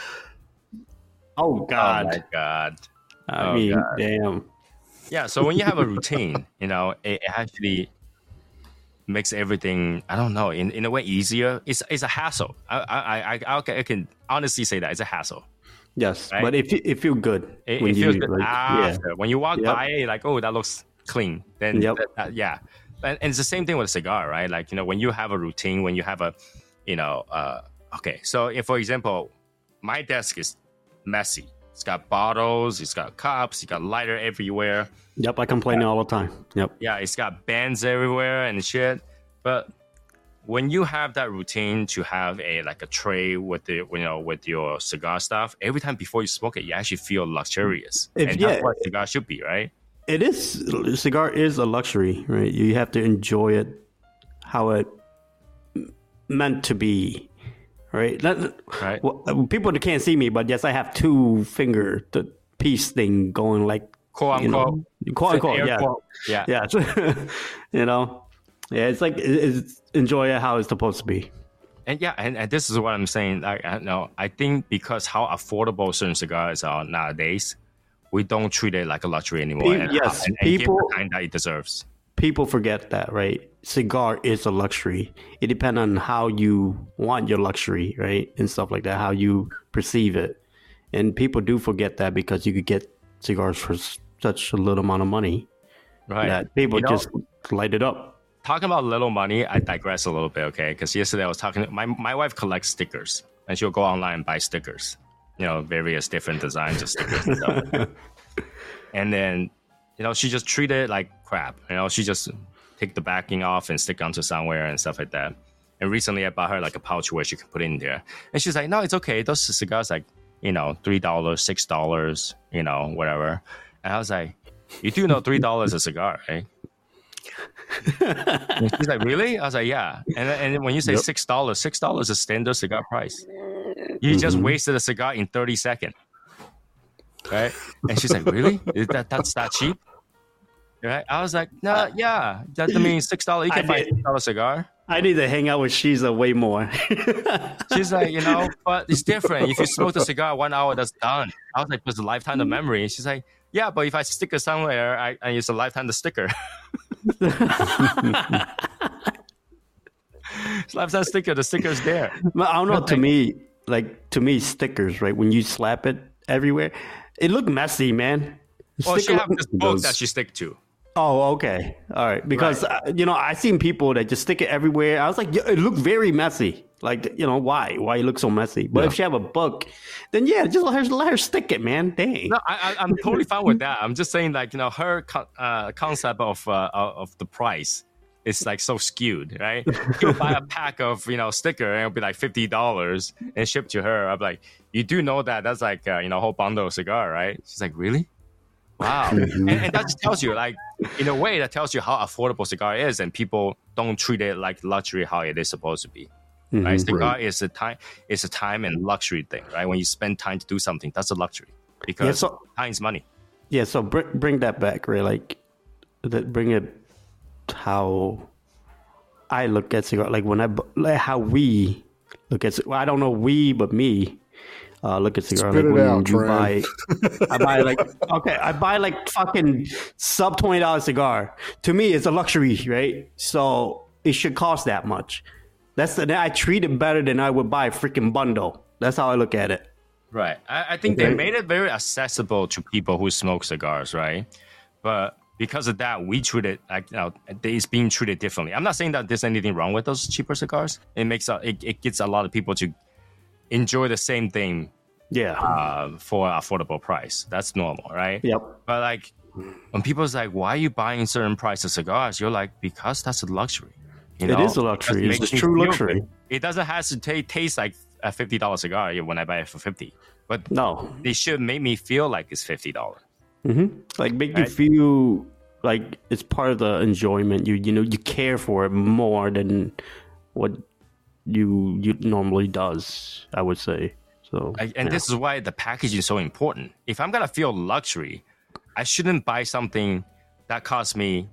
Speaker 2: Oh
Speaker 4: God.
Speaker 2: my god.
Speaker 4: I
Speaker 2: Oh,
Speaker 4: mean,
Speaker 2: God.
Speaker 4: damn.
Speaker 2: Yeah, so when you have a routine, you know, it, it actually makes everything I don't know in, in a way easier. It's it's a hassle. I I I, I, I can honestly say that it's a hassle.
Speaker 4: Yes,
Speaker 2: Right?
Speaker 4: but it, it feel good
Speaker 2: It,
Speaker 4: when
Speaker 2: it
Speaker 4: you
Speaker 2: feels good
Speaker 4: like, yeah.
Speaker 2: when you walk
Speaker 4: Yep.
Speaker 2: by, you're like oh that looks clean. Then
Speaker 4: Yep.
Speaker 2: that- that- yeah, and, and it's the same thing with a cigar, right? Like you know when you have a routine, when you have a, you know, uh, okay. So if for example, my desk is messy. It's got bottles, it's got cups, it's got lighter everywhere.
Speaker 4: Yep, I complain all the time. Yep.
Speaker 2: yeah, it's got bands everywhere and shit. But when you have that routine to have a like a tray with the you know with your cigar stuff, every time before you smoke it, you actually feel luxurious.
Speaker 4: If-
Speaker 2: and
Speaker 4: yeah.
Speaker 2: that's what cigar should be, right?
Speaker 4: It is cigar is a luxury, right? You have to enjoy it how it meant to be, right? That-
Speaker 2: Right.
Speaker 4: well, people can't see me, but yes, I have two finger the piece thing going like
Speaker 2: Quote unquote.
Speaker 4: know, quote unquote, yeah,
Speaker 2: quote. Yeah.
Speaker 4: yeah, you know, yeah. It's like it's enjoy it how it's supposed to be.
Speaker 2: And yeah, and, and this is what I'm saying. Like, I know, I think because how affordable certain cigars are nowadays, we don't treat it like a luxury anymore.
Speaker 4: Pe-
Speaker 2: and,
Speaker 4: yes,
Speaker 2: and, and
Speaker 4: people-
Speaker 2: it the time that it deserves.
Speaker 4: People forget that, right? Cigar is a luxury. It depends on how you want your luxury, right, and stuff like that, how you perceive it. And people do forget that because you could get cigars for such a little amount of money
Speaker 2: Right.
Speaker 4: that people
Speaker 2: You know-
Speaker 4: just light it up.
Speaker 2: talking about little money, I digress a little bit, okay? Because yesterday I was talking. My my wife collects stickers, and she'll go online and buy stickers, you know, various different designs of stickers and stuff. and then, you know, she just treated it like crap. You know, she just take the backing off and stick onto somewhere and stuff like that. And recently, I bought her like a pouch where she can put it in there, and she's like, "No, it's okay. Those cigars like, you know, three dollars, six dollars, you know, whatever." And I was like, "You do know three dollars a cigar, right?" And she's like, really? I was like, yeah. And and when you say
Speaker 3: Yep.
Speaker 2: six dollars, six dollars is standard cigar price. You just
Speaker 3: Mhm.
Speaker 2: wasted a cigar in thirty seconds, right? And she's like, really? Is that that's that cheap? Right? I was like, no, yeah. That means six dollars. You
Speaker 4: I
Speaker 2: can buy a
Speaker 4: did.
Speaker 2: six dollar cigar.
Speaker 4: I need to hang out with Shiza way more.
Speaker 2: She's like, you know, but it's different. If you smoke the cigar one hour, that's done. I was like, it's a lifetime of memory. She's like, yeah, but if I stick it somewhere, I, I use a lifetime to sticker. it's lifetime sticker. The sticker's there.
Speaker 4: I don't know. To me, like to me, stickers, right? When you slap it everywhere, it looked messy, man.
Speaker 2: Well, she
Speaker 4: Sticker
Speaker 2: have this book that she stick to.
Speaker 4: Oh, okay, all right. Because uh, you know, I seen people that just stick it everywhere. I was like, it looked very messy. Like, you know, why? Why it look so messy? But
Speaker 3: Yeah.
Speaker 4: if she have a book, then yeah, just let her let her stick it, man. Dang.
Speaker 2: No, I, I, I'm totally fine with that. I'm just saying, like you know, her uh, concept of uh, of the price is like so skewed, right? You'll buy a pack of you know sticker and it'll be like fifty dollars and shipped to her. I'm like, you do know that that's like uh, you know a whole bundle of cigar, right? She's like, really? Wow, and, and that just tells you, like, in a way, that tells you how affordable cigar is, and people don't treat it like luxury how it is supposed to be. Right?
Speaker 4: Mhm.
Speaker 2: Cigar is a time, it's a time and luxury thing, right? When you spend time to do something, that's a luxury because
Speaker 4: so-
Speaker 2: time is money.
Speaker 4: Yeah, so bring bring that back, right? Like that, bring it how I look at cigar. Like when I like how we look at. Well, I don't know we, but me uh, look at cigar.
Speaker 3: Spit
Speaker 4: like
Speaker 3: it
Speaker 4: when
Speaker 3: out,
Speaker 4: you
Speaker 3: Tran.
Speaker 4: buy, I buy like okay, I buy like fucking sub twenty dollar cigar. To me, it's a luxury, right? So it should cost that much. That's the I treat it better than I would buy a freaking bundle. That's how I look at it.
Speaker 2: Right. I, I think they made it very accessible to people who smoke cigars, right? But because of that, we treat it like you know it's being treated differently. I'm not saying that there's anything wrong with those cheaper cigars. It makes a, it, it gets a lot of people to enjoy the same thing
Speaker 4: Yeah.
Speaker 2: uh, for an affordable price. That's normal, right?
Speaker 4: yep.
Speaker 2: But like when people's like, "Why are you buying certain price of cigars?" You're like, "Because that's a luxury." You know?
Speaker 4: is a luxury.
Speaker 2: It
Speaker 4: It's a true luxury.
Speaker 2: good. It doesn't have to ta- taste like a fifty dollar cigar when I buy it for fifty, but
Speaker 4: No.
Speaker 2: they should make me feel like it's fifty dollars.
Speaker 4: Like make you
Speaker 2: Right.
Speaker 4: feel like it's part of the enjoyment. You you know you care for it more than what you you normally does. I would say so.
Speaker 2: I, and
Speaker 4: yeah.
Speaker 2: this is why the packaging is so important. If I'm gonna feel luxury, I shouldn't buy something that costs me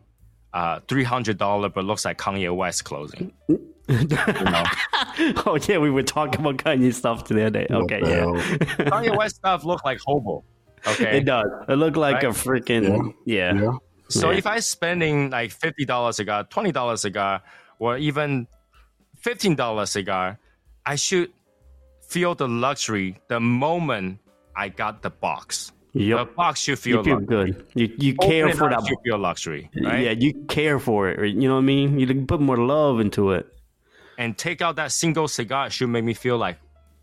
Speaker 2: uh, three hundred dollar but looks like Kanye West clothing. you know?
Speaker 4: oh yeah, we were talking about Kanye stuff the other day. Okay,
Speaker 3: the
Speaker 4: yeah.
Speaker 3: hell?
Speaker 2: Kanye West stuff look like hobo. Okay,
Speaker 4: It does. It looked like a freaking yeah.
Speaker 3: Yeah.
Speaker 2: So
Speaker 4: Yeah.
Speaker 2: if I spending like fifty dollars cigar, twenty dollars cigar, or even fifteen dollars cigar, I should feel the luxury the moment I got the box. The box should
Speaker 4: You
Speaker 2: feel,
Speaker 4: feel
Speaker 2: luxury.
Speaker 4: good. You you
Speaker 2: Open
Speaker 4: care for that.
Speaker 2: should feel luxury, right?
Speaker 4: Yeah, you care for it. right? You know what I mean? You like, put more love into it.
Speaker 2: And take out that single cigar should make me feel like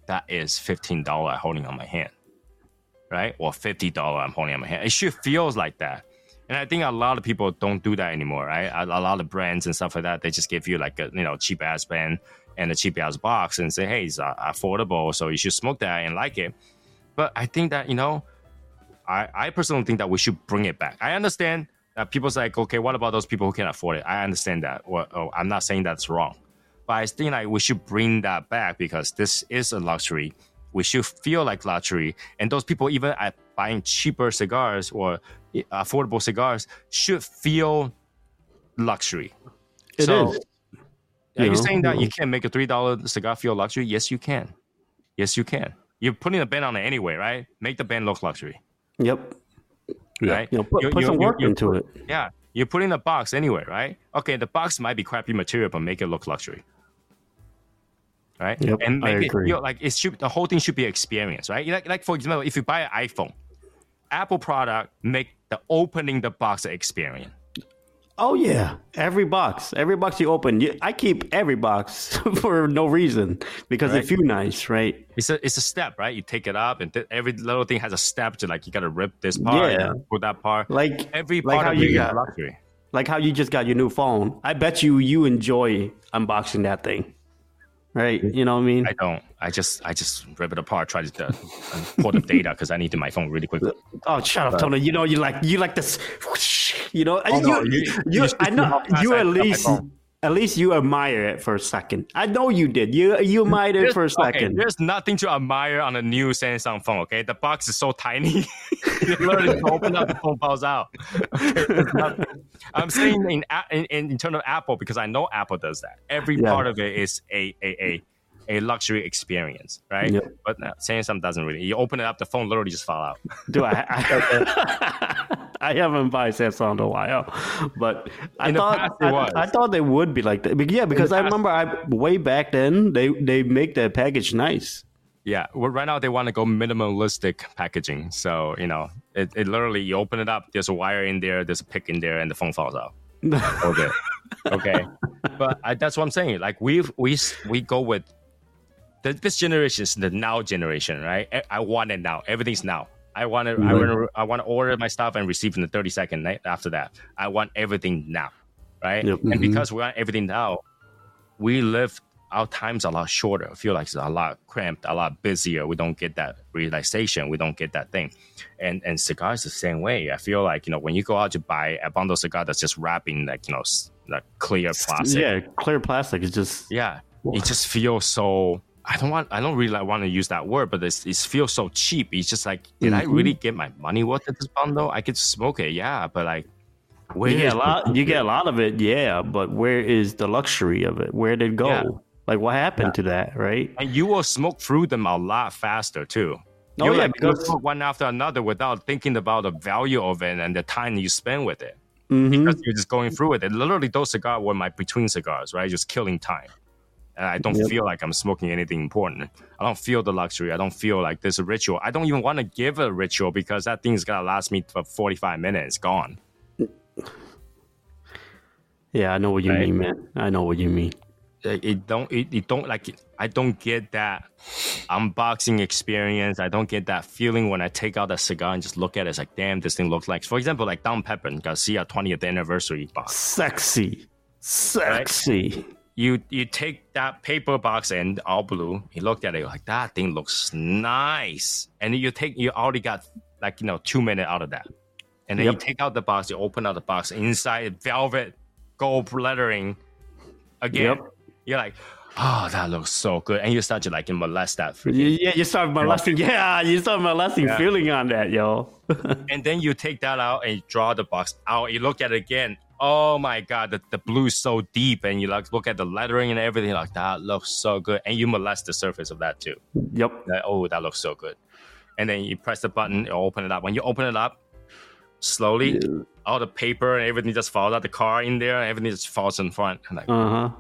Speaker 2: that is fifteen dollar holding on my hand, right? Or fifty dollar I'm holding on my hand. It should feels like that. And I think a lot of people don't do that anymore, right? A, a lot of brands and stuff like that, they just give you like a you know cheap ass pen and a cheap ass box and say, hey, it's uh, affordable, so you should smoke that and like it. But I think that you know, I I personally think that we should bring it back. I understand that people's like, okay, what about those people who can't afford it? I understand that. Well, oh, I'm not saying that's wrong, but I think like we should bring that back because this is a luxury. We should feel like luxury, and those people even at buying cheaper cigars or eh, affordable cigars should feel luxury.
Speaker 4: It is.
Speaker 2: so, Are you
Speaker 4: know,
Speaker 2: saying that
Speaker 4: you
Speaker 2: you can't make a three dollar cigar feel luxury? Yes, you can. Yes, you can. You're putting a band on it anyway, right? Make the band look luxury,
Speaker 4: Yep.
Speaker 3: Yeah.
Speaker 2: right?
Speaker 4: You know, put,
Speaker 2: You-
Speaker 4: put
Speaker 2: you-
Speaker 4: some
Speaker 2: you-
Speaker 4: work
Speaker 2: you-
Speaker 4: into it.
Speaker 2: Yeah, you're putting a box anyway, right? Okay, the box might be crappy material, but make it look luxury, right?
Speaker 4: Yep,
Speaker 2: and
Speaker 4: I
Speaker 2: make it
Speaker 4: agree.
Speaker 2: feel like it should. The whole thing should be experience, right? Like, like for example, if you buy an iPhone, Apple product make the opening the box an experience.
Speaker 4: Oh yeah, every box, every box you open, you, I keep every box for no reason because
Speaker 2: Right.
Speaker 4: they feel nice, right?
Speaker 2: It's a it's a step, right? You take it up, and th- every little thing has a step to like you got to rip this part,
Speaker 4: Yeah.
Speaker 2: put that part.
Speaker 4: Like
Speaker 2: Every
Speaker 4: like
Speaker 2: part
Speaker 4: how
Speaker 2: of
Speaker 4: you got,
Speaker 2: luxury.
Speaker 4: like how you just got your new phone. I bet you you enjoy unboxing that thing, right? You know what I mean?
Speaker 2: I don't. I just I just rip it apart, try to uh, pull the data because I need my phone really quickly.
Speaker 4: Oh, shut up, Tony. You know you like you like this. whoosh, You know,
Speaker 2: Oh, no,
Speaker 4: you,
Speaker 2: you-
Speaker 4: you,
Speaker 2: you should
Speaker 4: I know you
Speaker 2: I
Speaker 4: at
Speaker 2: pick up my
Speaker 4: least
Speaker 2: phone.
Speaker 4: At least you admire it for a second. I know you did. You you admired it
Speaker 2: There's-
Speaker 4: for a
Speaker 2: okay,
Speaker 4: second.
Speaker 2: there's nothing to admire on a new Samsung phone. Okay, the box is so tiny. you literally open up, the phone falls out. Okay. I'm saying in in in terms of Apple because I know Apple does that. Every
Speaker 4: Yeah.
Speaker 2: part of it is a a a a luxury experience, right?
Speaker 4: Yep.
Speaker 2: But no, Samsung doesn't really. You open it up, the phone literally just fall out.
Speaker 4: Do I? I, I haven't bought Samsung in a while, but I thought I,
Speaker 2: was.
Speaker 4: I thought they would be like that. But yeah, because I remember I way back then they they make the package nice.
Speaker 2: Yeah, well, right now they want to go minimalistic packaging. So you know, it, it literally you open it up, there's a wire in there, there's a pick in there, and the phone falls out. Okay, okay, but I, that's what I'm saying. Like we we we go with the, this generation is the now generation, right? I, want it now. Everything's now. I want to I want to I want to order my stuff and receive in the 30 second night after that. I want everything now, right?
Speaker 4: Yep.
Speaker 2: And mm-hmm. because we want everything now, we live our times a lot shorter. I feel like it's a lot cramped, a lot busier. We don't get that relaxation. We don't get that thing. And and cigars the same way. I feel like you know when you go out to buy a bundle of cigar that's just wrapping like you know like clear plastic.
Speaker 4: Yeah, clear plastic is just
Speaker 2: Yeah, it just feels so. I don't want. I don't really like, want to use that word, but it's, it feels so cheap. It's just like, did I really get my money worth of this bundle? I could smoke it, yeah, but like, where
Speaker 4: you get a lot. You get a lot of it, yeah. But where is the luxury of it? Where did it go?
Speaker 2: Yeah.
Speaker 4: Like what happened to that? Right?
Speaker 2: and you will smoke through them a lot faster too.
Speaker 4: Oh,
Speaker 2: you
Speaker 4: yeah,
Speaker 2: like
Speaker 4: because-
Speaker 2: smoke one after another without thinking about the value of it and the time you spend with it.
Speaker 4: Mhm.
Speaker 2: Because you're just going through it. And literally, those cigars were my between cigars, right? Just killing time. And I don't
Speaker 4: Yep.
Speaker 2: feel like I'm smoking anything important. I don't feel the luxury. I don't feel like there's a ritual. I don't even want to give a ritual because that thing's gonna last me for 45 minutes. Gone.
Speaker 4: Yeah, I know what you
Speaker 2: Right.
Speaker 4: mean, man. I know what you mean.
Speaker 2: It don't it, it don't like I don't get that unboxing experience. I don't get that feeling when I take out a cigar and just look at it. It's like, damn, this thing looks like. For example, like Don Pepin Garcia 20th anniversary box.
Speaker 4: Sexy, sexy.
Speaker 2: You you take that paper box and all blue. You look at it like that thing looks nice, and you take you already got like you know two minutes out of that, and then you take out the box. You open out the box inside velvet gold lettering again.
Speaker 4: Yep.
Speaker 2: You're like, oh, that looks so good, and you start to like molest that freaking
Speaker 4: Yeah, you start molesting. Yeah, you start molesting
Speaker 2: Yeah.
Speaker 4: feeling on that, yo.
Speaker 2: and then you take that out and you draw the box out. You look at it again. Oh my god, the, the blue is so deep, and you like look at the lettering and everything. Like that looks so good, and you molest the surface of that too.
Speaker 4: yep.
Speaker 2: Like, oh, that looks so good. And then you press the button, you open it up. When you open it up, slowly, all the paper and everything just falls out the car in there, and everything just falls in front. Like,
Speaker 4: Uh huh.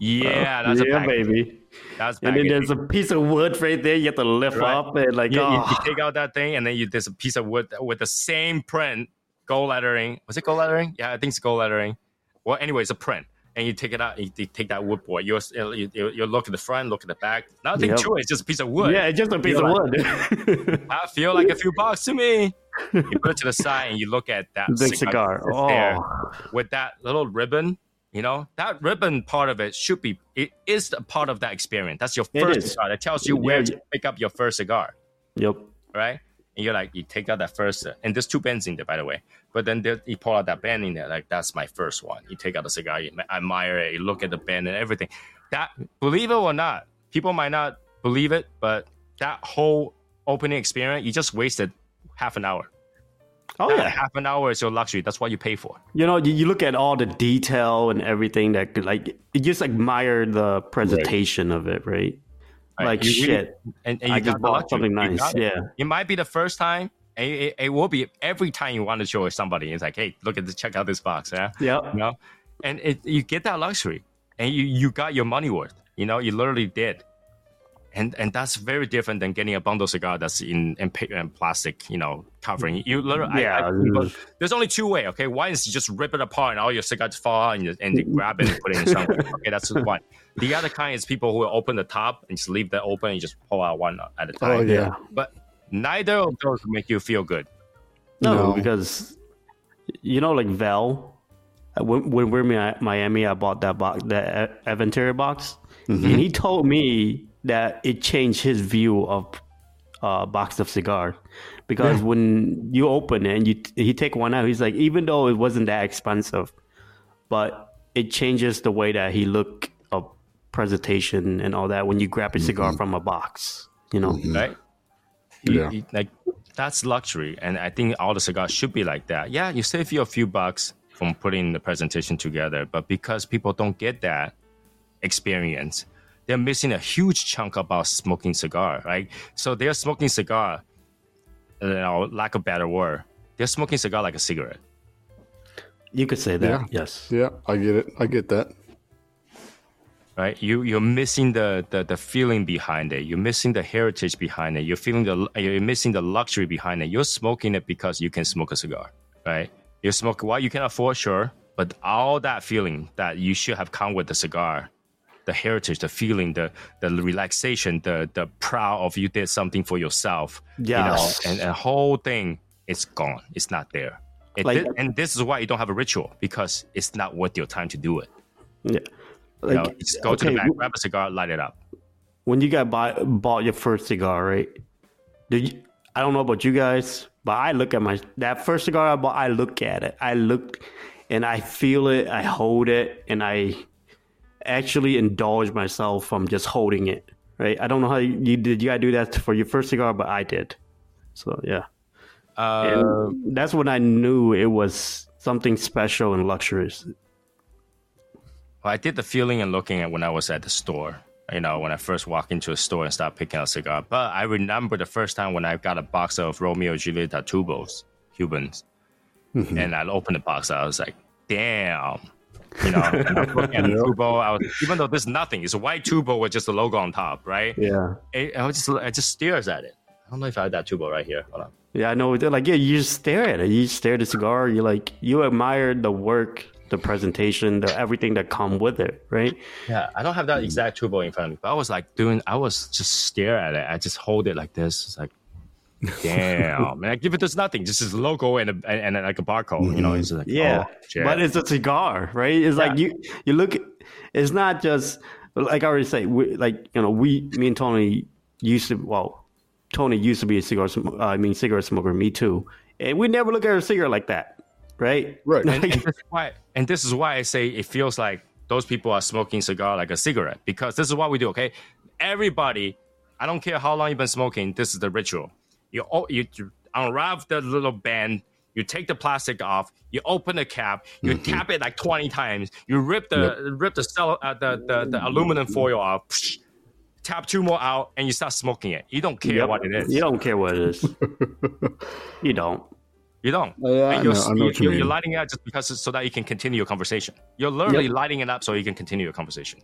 Speaker 2: yeah, that's a
Speaker 4: yeah,
Speaker 2: package.
Speaker 4: baby.
Speaker 2: That's
Speaker 4: And then there's a piece of wood right there. You have to lift
Speaker 2: Right.
Speaker 4: up and like,
Speaker 2: you, you-
Speaker 4: oh,
Speaker 2: you take out that thing, and then you there's a piece of wood with the same print, gold lettering. Was it gold lettering? Yeah, I think it's gold lettering. Well, anyway, it's a print, and you take it out. You, you take that wood board. You you, you look at the front, look at the back. Nothing
Speaker 4: Yep.
Speaker 2: to it. It's just a piece of wood.
Speaker 4: yeah, it's just a piece of
Speaker 2: like-
Speaker 4: wood.
Speaker 2: I feel like a few bucks to me. You put it to the side, and you look at that
Speaker 4: the cigar.
Speaker 2: there
Speaker 4: Oh,
Speaker 2: with that little ribbon. You know that ribbon part of it should be. It is a part of that experience. That's your first cigar. That tells you where
Speaker 4: Yeah.
Speaker 2: to pick up your first cigar.
Speaker 4: yep.
Speaker 2: right? And you're like, you take out that first, uh, and there's two bands in there, by the way. But then there, you pull out that band in there, like that's my first one. You take out the cigar, you admire it, you look at the band and everything. That, believe it or not, people might not believe it, but that whole opening experience, you just wasted half an hour.
Speaker 4: Oh
Speaker 2: That
Speaker 4: yeah.
Speaker 2: half an hour is your luxury. That's what you pay for.
Speaker 4: You know, you, you look at all the detail and everything that could like you just admire the presentation of it, right?
Speaker 2: Right?
Speaker 4: Like
Speaker 2: You really-
Speaker 4: shit.
Speaker 2: and, and you
Speaker 4: I
Speaker 2: got
Speaker 4: just bought something nice.
Speaker 2: it.
Speaker 4: Yeah.
Speaker 2: It might be the first time. And it, it will be every time you want to show somebody. It's like, hey, look at this, check out this box. Yeah.
Speaker 4: Yep.
Speaker 2: you know and it, you get that luxury and you, you got your money worth you know you literally did and and that's very different than getting a bundle cigar that's in in, pa- in plastic you know covering. You literally I- I-
Speaker 4: Yeah.
Speaker 2: there's only two way okay? One is you just rip it apart and all your cigars fall out and you, and you grab it and put it in somewhere okay? That's one. The other kind is people who will open the top and just leave that open and just pull out one at a time.
Speaker 3: Oh yeah.
Speaker 2: but neither of those make you feel good.
Speaker 4: No,
Speaker 3: No.
Speaker 4: because you know, like Val, uh, when, when we're in Miami, I bought that box, that Aventura box, and he told me that it changed his view of uh, box of cigar. Because when you open it and you he take one out, he's like, even though it wasn't that expensive, but it changes the way that he look a presentation and all that when you grab a cigar from a box. You know,
Speaker 2: right? You-
Speaker 3: Yeah.
Speaker 2: you- like that's luxury, and I think all the cigars should be like that. Yeah, you save you a few bucks from putting the presentation together, but because people don't get that experience, they're missing a huge chunk about smoking cigar, right? So they're smoking cigar, you know, lack of better word, they're smoking cigar like a cigarette.
Speaker 4: you could say that.
Speaker 3: Yeah.
Speaker 4: Yes.
Speaker 3: Yeah, I get it. I get that.
Speaker 2: right? You you're missing the, the the feeling behind it. You're missing the heritage behind it. You're feeling the you're missing the luxury behind it. You're smoking it because you can smoke a cigar, right? You smoke what you can afford, sure, but all that feeling that you should have come with the cigar, the heritage, the feeling, the the relaxation, the the proud of you did something for yourself,
Speaker 4: Yeah,
Speaker 2: you know, and the whole thing is gone. It's not there. It
Speaker 4: Like-
Speaker 2: did- and this is why you don't have a ritual because it's not worth your time to do it.
Speaker 4: Yeah.
Speaker 2: You know, just go to the back, grab a cigar, light it up.
Speaker 4: when you got buy, bought your first cigar, right? Did you, I don't know about you guys, but I look at my that first cigar I bought. I look at it. I look, and I feel it. I hold it, and I actually indulge myself from just holding it. Right? I don't know how you, you did. You guys do that for your first cigar, but I did. So yeah,
Speaker 2: Uh,
Speaker 4: and that's when I knew it was something special and luxurious.
Speaker 2: Well, I did the feeling and looking at when I was at the store. You know, when I first walked into a store and started picking out a cigar. But I remember the first time when I got a box of Romeo Julieta tubos, Cubans, and I opened the box. I was like, "Damn, You know, and I was looking at the tubo. I was, even though there's nothing, it's a white tubo with just a logo on top, right?
Speaker 4: Yeah.
Speaker 2: It, I was just, I just stares at it. I don't know if I have that tubo right here. Hold on.
Speaker 4: Yeah, I know. They're Like, yeah, you just stare at it. You stare at the cigar. You like, you admire the work, the presentation, the everything that come with it, right?
Speaker 2: Yeah, I don't have that mm. exact tubo in front of me, but I was like doing, I was just stare at it. I just hold it like this. It's like, damn. and I give it this nothing, just this logo and a, and, and like a barcode. You know, it's like,
Speaker 4: Yeah,
Speaker 2: oh,
Speaker 4: but it's a cigar, right? It's like you you look. It's not just like I already say. We, like you know, we me and Tony used to. Well, Tony used to be a cigar. Uh, I mean, cigarette smoker. Me too. And we never look at a cigarette like that, right?
Speaker 3: Right.
Speaker 2: and, and this why and this is why I say it feels like those people are smoking cigar like a cigarette because this is what we do. Okay, everybody, I don't care how long you've been smoking. This is the ritual. You you, you unwrap the little band. You take the plastic off. You open the cap. You tap it like twenty times. You rip the rip the cell uh, the, the the aluminum foil off. psh, tap two more out, and you start smoking it. You don't care
Speaker 4: Yep.
Speaker 2: what it is.
Speaker 4: You don't care what it is. you don't.
Speaker 2: You don't.
Speaker 3: Oh, yeah,
Speaker 2: And you're,
Speaker 3: know- I know you
Speaker 2: you're, you're lighting it up just because so that you can continue your conversation. You're literally lighting it up so you can continue your conversation.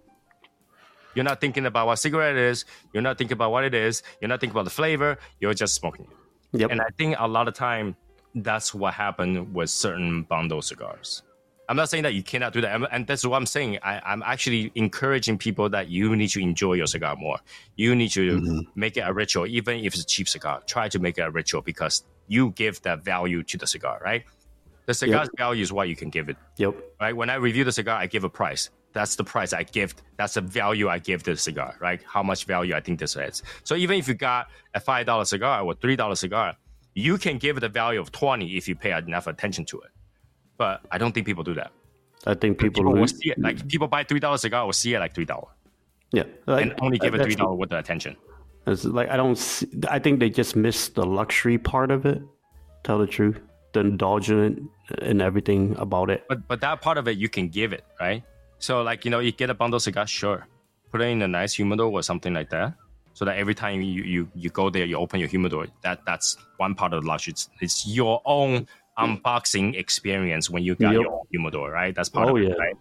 Speaker 2: You're not thinking about what cigarette it is. You're not thinking about what it is. You're not thinking about the flavor. You're just smoking it.
Speaker 4: Yep.
Speaker 2: And I think a lot of time that's what happened with certain bundle cigars. I'm not saying that you cannot do that, and- that's what I'm saying. I, I'm actually encouraging people that you need to enjoy your cigar more. You need to mm-hmm. make it a ritual, even if it's a cheap cigar. Try to make it a ritual because you give that value to the cigar, right? The cigar's value is what you can give it,
Speaker 4: Yep.
Speaker 2: right? When I review the cigar, I give a price. That's the price I give. That's the value I give to the cigar, right? How much value I think this is. So even if you got a five dollar cigar or three dollar cigar, you can give it a value of twenty if you pay enough attention to it. But I don't think people do that.
Speaker 4: I think people,
Speaker 2: People will see it like people buy three dollar cigar will see it like three dollar
Speaker 4: Yeah. Like,
Speaker 2: and only give it three dollar worth of attention.
Speaker 4: It's like I don't. See, I think they just miss the luxury part of it. Tell the truth, the indulgent and everything about it.
Speaker 2: But but that part of it you can give it, right? So like you know you get a bundle cigar, sure, put it in a nice humidor or something like that, so that every time you you, you go there, you open your humidor. That that's one part of the luxury. It's, it's your own unboxing experience when you got
Speaker 4: Yep.
Speaker 2: your own humidor, right? That's part
Speaker 4: Oh,
Speaker 2: of it,
Speaker 4: yeah.
Speaker 2: right?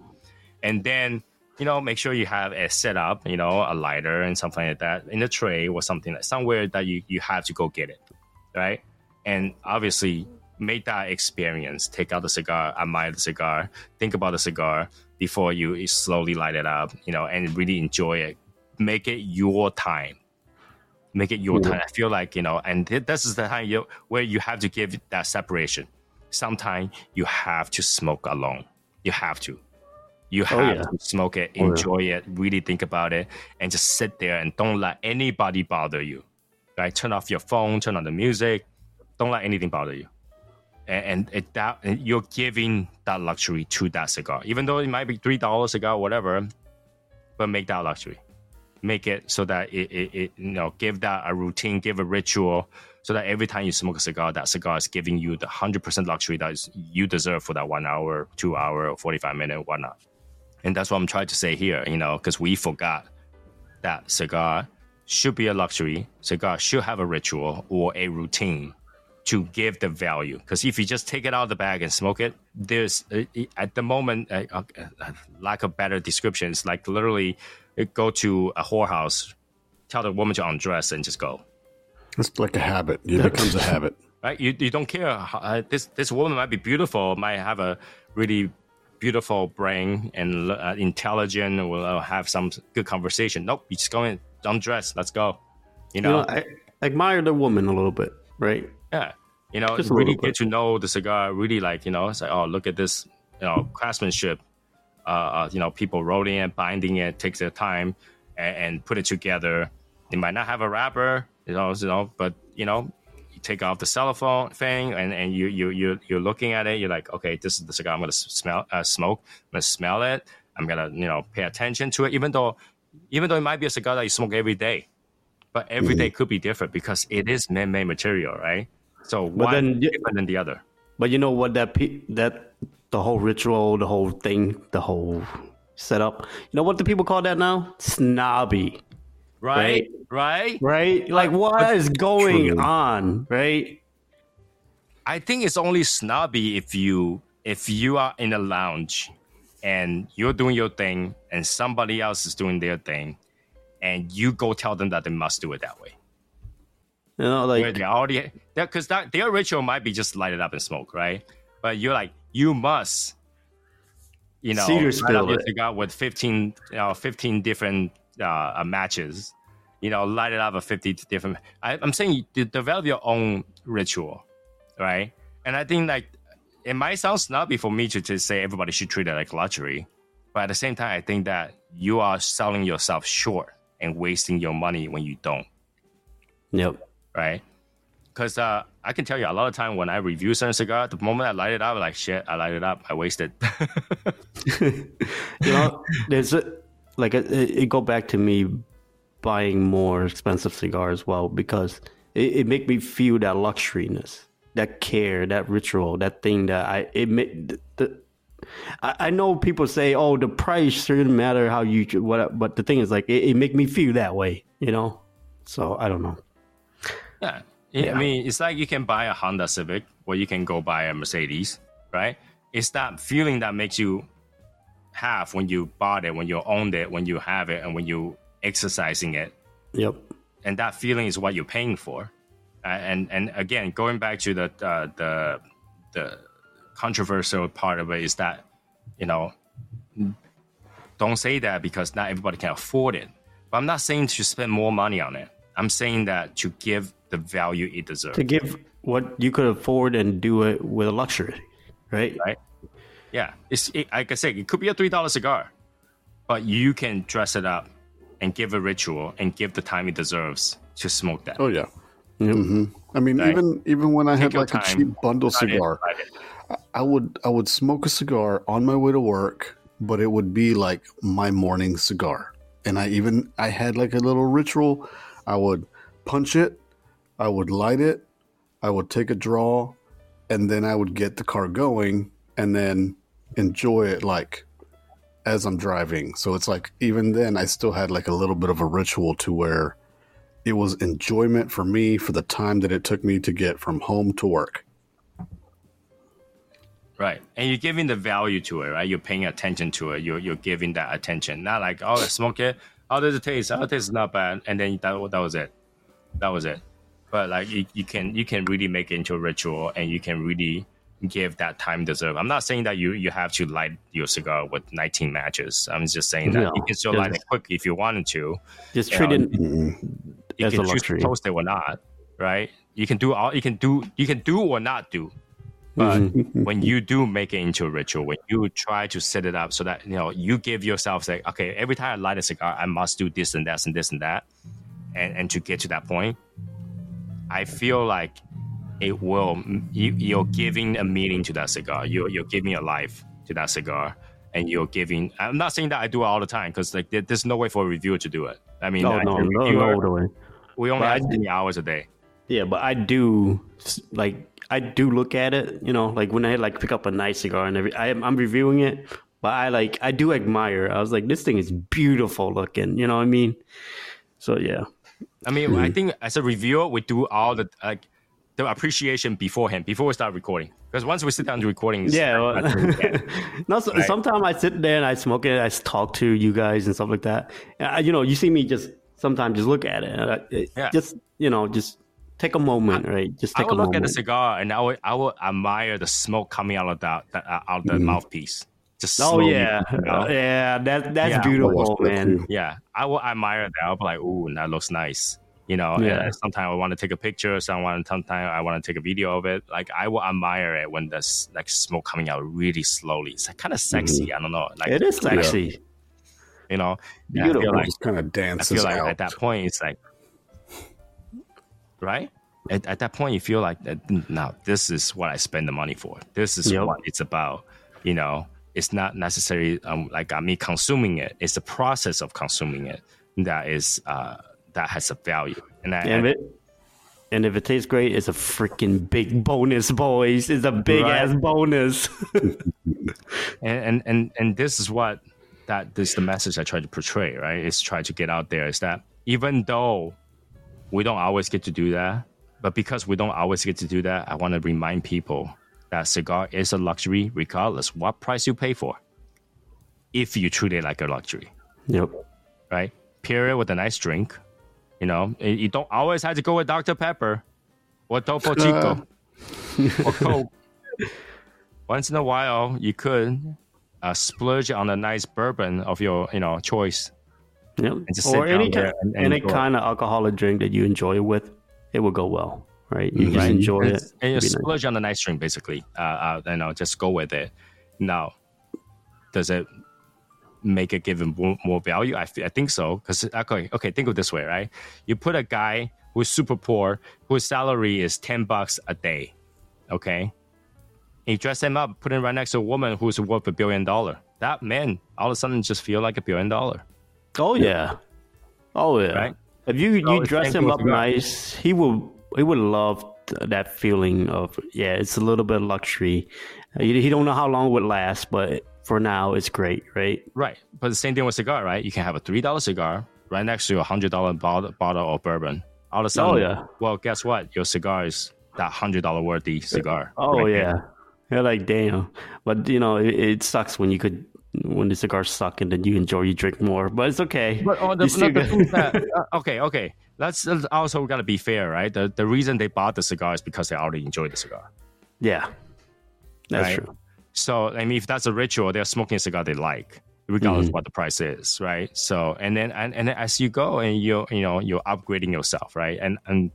Speaker 2: And then you know make sure you have a setup, you know, a lighter and something like that in a tray or something like somewhere that you you have to go get it, right? And obviously make that experience. Take out the cigar, admire the cigar, think about the cigar before you slowly light it up, you know, and really enjoy it. Make it your time. Make it your time. I feel like, you know, and th- this is the time you, where you have to give that separation. Sometimes you have to smoke alone. You have to. You oh, have
Speaker 4: Oh, yeah.
Speaker 2: to smoke it, oh,
Speaker 4: yeah.
Speaker 2: enjoy it, really think about it, and just sit there and don't let anybody bother you. Right? Turn off your phone, turn on the music, don't let anything bother you and, it, that you're giving that luxury to that cigar, even though it might be three dollars a cigar, whatever. But make that luxury, make it so that it, it, it you know give that a routine, give a ritual, so that every time you smoke a cigar, that cigar is giving you the hundred percent luxury that is, you deserve for that one hour, two hour, or forty five minute, whatnot. And that's what I'm trying to say here, you know, because we forgot that cigar should be a luxury. Cigar should have a ritual or a routine to give the value. Because if you just take it out of the bag and smoke it, there's uh, at the moment, uh, uh, uh, lack of better descriptions. like literally uh, go to a whorehouse, tell the woman to undress and just go.
Speaker 3: It's like a habit. It becomes a habit.
Speaker 2: Right? You, you don't care. Uh, this this woman might be beautiful, might have a really beautiful brain and uh, intelligent, will uh, have some good conversation. Nope, you just go in, undress, let's go. You
Speaker 4: You
Speaker 2: know,
Speaker 4: know, I admire the woman a little bit, right?
Speaker 2: Yeah, you know,
Speaker 4: Just
Speaker 2: really get to know the cigar. Really like you know, it's like oh, look at this, you know, craftsmanship. Uh, uh you know, people rolling it, binding it, takes their time, and, and put it together. They might not have a wrapper, you know, you know, but you know, you take off the cellophane thing, and, and you you you you're looking at it. You're like, okay, this is the cigar I'm gonna smell, uh, smoke. I'm gonna smell it. I'm gonna you know pay attention to it, even though even though it might be a cigar that you smoke every day, but every day could be different because it is man-made material, right? So one
Speaker 4: then y-
Speaker 2: different than the other.
Speaker 4: But you know what? That pe- that the whole ritual, the whole thing, the whole setup. You know what the people call that now? Snobby,
Speaker 2: Right? Right?
Speaker 4: right? Like what is going
Speaker 3: True.
Speaker 4: on, right?
Speaker 2: I think it's only snobby if you if you are in a lounge and you're doing your thing, and somebody else is doing their thing, and you go tell them that they must do it that way.
Speaker 4: You know,
Speaker 2: Where
Speaker 4: like
Speaker 2: they already because that their ritual might be just light it up and smoke, right? But you're like, you must, you know,
Speaker 4: Cedar spill
Speaker 2: up
Speaker 4: it.
Speaker 2: cigar with 15, you know, 15 different uh, uh, matches. You know, light it up with 50 different. I, I'm saying you develop your own ritual, right? And I think like it might sound snobby for me to just say everybody should treat it like luxury, but at the same time, I think that you are selling yourself short and wasting your money when you don't
Speaker 4: yep.
Speaker 2: right? Because uh, I can tell you a lot of time when I review certain cigar, the moment I light it up, I'm like shit, I light it up, I wasted.
Speaker 4: you know, there's a, like it, it go back to me buying more expensive cigars. Well, because it, it make me feel that luxuriness, that care, that ritual, that thing that I it the. the I I know people say, "Oh, the price shouldn't matter how you what," but the thing is, like, it, it make me feel that way, you know. So I don't know.
Speaker 2: yeah. I mean, it's like you can buy a Honda Civic or you can go buy a Mercedes, right? It's that feeling that makes you have when you bought it, when you owned it, when you have it, and when you exercising it.
Speaker 4: Yep.
Speaker 2: and that feeling is what you're paying for. Uh, and and again, going back to the uh, the the controversial part of it is that you know don't say that because not everybody can afford it. But I'm not saying to spend more money on it. I'm saying that to give the value it deserves.
Speaker 4: To give what you could afford and do it with a luxury, right?
Speaker 2: right? Yeah, it's it, like I said, it could be a three dollar cigar, but you can dress it up and give a ritual and give the time it deserves to smoke that.
Speaker 3: Oh yeah.
Speaker 4: Yep.
Speaker 3: hmm I mean,
Speaker 2: Right.
Speaker 3: even even when I had
Speaker 2: your
Speaker 3: like a cheap bundle cigar,
Speaker 2: light it.
Speaker 3: I would I would smoke a cigar on my way to work, but it would be like my morning cigar. And I even I had like a little ritual. I would punch it, I would light it, I would take a draw, and then I would get the car going and then enjoy it like as I'm driving. So it's like even then I still had like a little bit of a ritual to where it was enjoyment for me for the time that it took me to get from home to work.
Speaker 2: Right. And you're giving the value to it, right? You're paying attention to it. You're, you're giving that attention. Not like, oh, smoke it. How does it taste? Oh, tastes not bad. And then that, that was it. That was it. But like you, you can you can really make it into a ritual and you can really give that time deserve. I'm not saying that you you have to light your cigar with 19 matches. I'm just saying that
Speaker 4: No.
Speaker 2: you can still light it quick if you wanted to.
Speaker 4: Just treat it.
Speaker 2: You
Speaker 4: As
Speaker 2: can
Speaker 4: a
Speaker 2: choose to
Speaker 4: luxury.
Speaker 2: toast it or not, right? You can do all you can do you can do or not do. But
Speaker 4: Mm-hmm.
Speaker 2: when you do make it into a ritual, when you try to set it up so that you know you give yourself like, okay, every time I light a cigar, I must do this and that and this and that, and and to get to that point, I feel like it will. You, you're giving a meaning to that cigar. You're you're giving a life to that cigar, and you're giving. I'm not saying that I do it all the time because like there, there's no way for a reviewer to do it. I mean,
Speaker 4: No, no, no, no, no way.
Speaker 2: we only
Speaker 4: But
Speaker 2: have
Speaker 4: do-
Speaker 2: hours a day.
Speaker 4: Yeah, but I do like I do look at it. You know, like when I like pick up a nice cigar and every I I'm reviewing it, but I like I do admire. I was like, this thing is beautiful looking. You know what I mean? So yeah,
Speaker 2: I mean, I think as a reviewer, we do all the like the appreciation beforehand, before we start recording. Because once we sit down to recording,
Speaker 4: yeah. Well,
Speaker 2: that's when we can.
Speaker 4: no, so,
Speaker 2: Right.
Speaker 4: sometimes I sit there and I smoke it. I talk to you guys and stuff like that. I, you know, you see me just sometimes just look at it. And I, it
Speaker 2: Yeah.
Speaker 4: Just you know, just take a moment, right? Just
Speaker 2: I
Speaker 4: take a
Speaker 2: look at
Speaker 4: moment.
Speaker 2: the cigar and I would I would admire the smoke coming out of that, that out of the mm-hmm. mouthpiece. Just
Speaker 4: oh
Speaker 2: slowly,
Speaker 4: yeah,
Speaker 2: you know?
Speaker 4: yeah. That that's
Speaker 2: Yeah.
Speaker 4: beautiful, man.
Speaker 3: too.
Speaker 2: Yeah, I will admire that. I'll be like, ooh, that looks nice. You know,
Speaker 4: Yeah.
Speaker 2: yeah. sometimes I want to take a picture. Someone, sometimes I want to take a video of it. Like I will admire it when there's like smoke coming out really slowly. It's like, kind of sexy. Mm-hmm. I don't know. Like
Speaker 4: It is sexy.
Speaker 2: you know,
Speaker 4: Beautiful.
Speaker 2: feel like
Speaker 3: just kind of dances
Speaker 2: I
Speaker 3: dances
Speaker 2: feel like
Speaker 3: out.
Speaker 2: at that point it's like, right? At, at that point, you feel like that. Now, this is what I spend the money for. This is
Speaker 4: Yep.
Speaker 2: what it's about. You know, it's not necessarily um, like uh, me consuming it. It's the process of consuming it that is uh, that has a value. And, I,
Speaker 4: And if it and if it tastes great, it's a freaking big bonus, boys. It's a big
Speaker 2: Right.
Speaker 4: ass bonus.
Speaker 2: and and and and this is what that this is the message I try to portray, right? Is try to get out there is that even though we don't always get to do that, but because we don't always get to do that, I want to remind people that cigar is a luxury regardless what price you pay for. if you treat it like a luxury,
Speaker 4: Yep.
Speaker 2: right? Pair it with a nice drink. You know, you you don't always have to go with Dr. Pepper or Topo Chico or Coke. Once in a while, you could uh, splurge on a nice bourbon of your, you know, choice.
Speaker 4: Yep.
Speaker 2: just sit
Speaker 4: Or any
Speaker 2: down there
Speaker 4: kind,
Speaker 2: and- and
Speaker 4: any kind of alcoholic drink that you enjoy with, it will go well, right? You just enjoy
Speaker 2: and,
Speaker 4: it.
Speaker 2: and you
Speaker 4: It'd nice.
Speaker 2: splurge on the nice drink, basically. Uh, uh, you know, just go with it. Now, does it make it give him more, more value? I, I think so. Because okay, okay, think of it this way, right? You put a guy who's super poor, whose salary is ten bucks a day, okay? You dress him up, put him right next to a woman who's worth a billion dollar. That man, all of a sudden, just feel like a billion dollar.
Speaker 4: Oh yeah. Oh yeah.
Speaker 2: Right?
Speaker 4: If you
Speaker 2: So
Speaker 4: you dress him up nice, he will he would love that feeling of yeah. It's a little bit of luxury. He, he don't know how long it would last, but for now it's great, right?
Speaker 2: Right. But the same thing with cigar, right? You can have a three dollar cigar right next to a hundred dollar bottle, bottle of bourbon. All of a sudden,
Speaker 4: Oh, yeah.
Speaker 2: Well, guess what? Your cigar is that hundred dollar worthy cigar.
Speaker 4: Oh
Speaker 2: right
Speaker 4: yeah. You're like damn, but you know it, it sucks when you could when the cigars suck and then you enjoy you drink more. But it's okay.
Speaker 2: But oh, the,
Speaker 4: You
Speaker 2: no, the that, uh, okay, okay. That's that's also got to be fair, right? The the reason they bought the cigar is because they already enjoy the cigar.
Speaker 4: yeah, that's
Speaker 2: Right.
Speaker 4: true.
Speaker 2: So I mean, if that's a ritual, they're smoking a cigar they like, regardless
Speaker 4: Mm-hmm.
Speaker 2: of what the price is, right? So and then and, and then as you go and you you know you're upgrading yourself, right? And and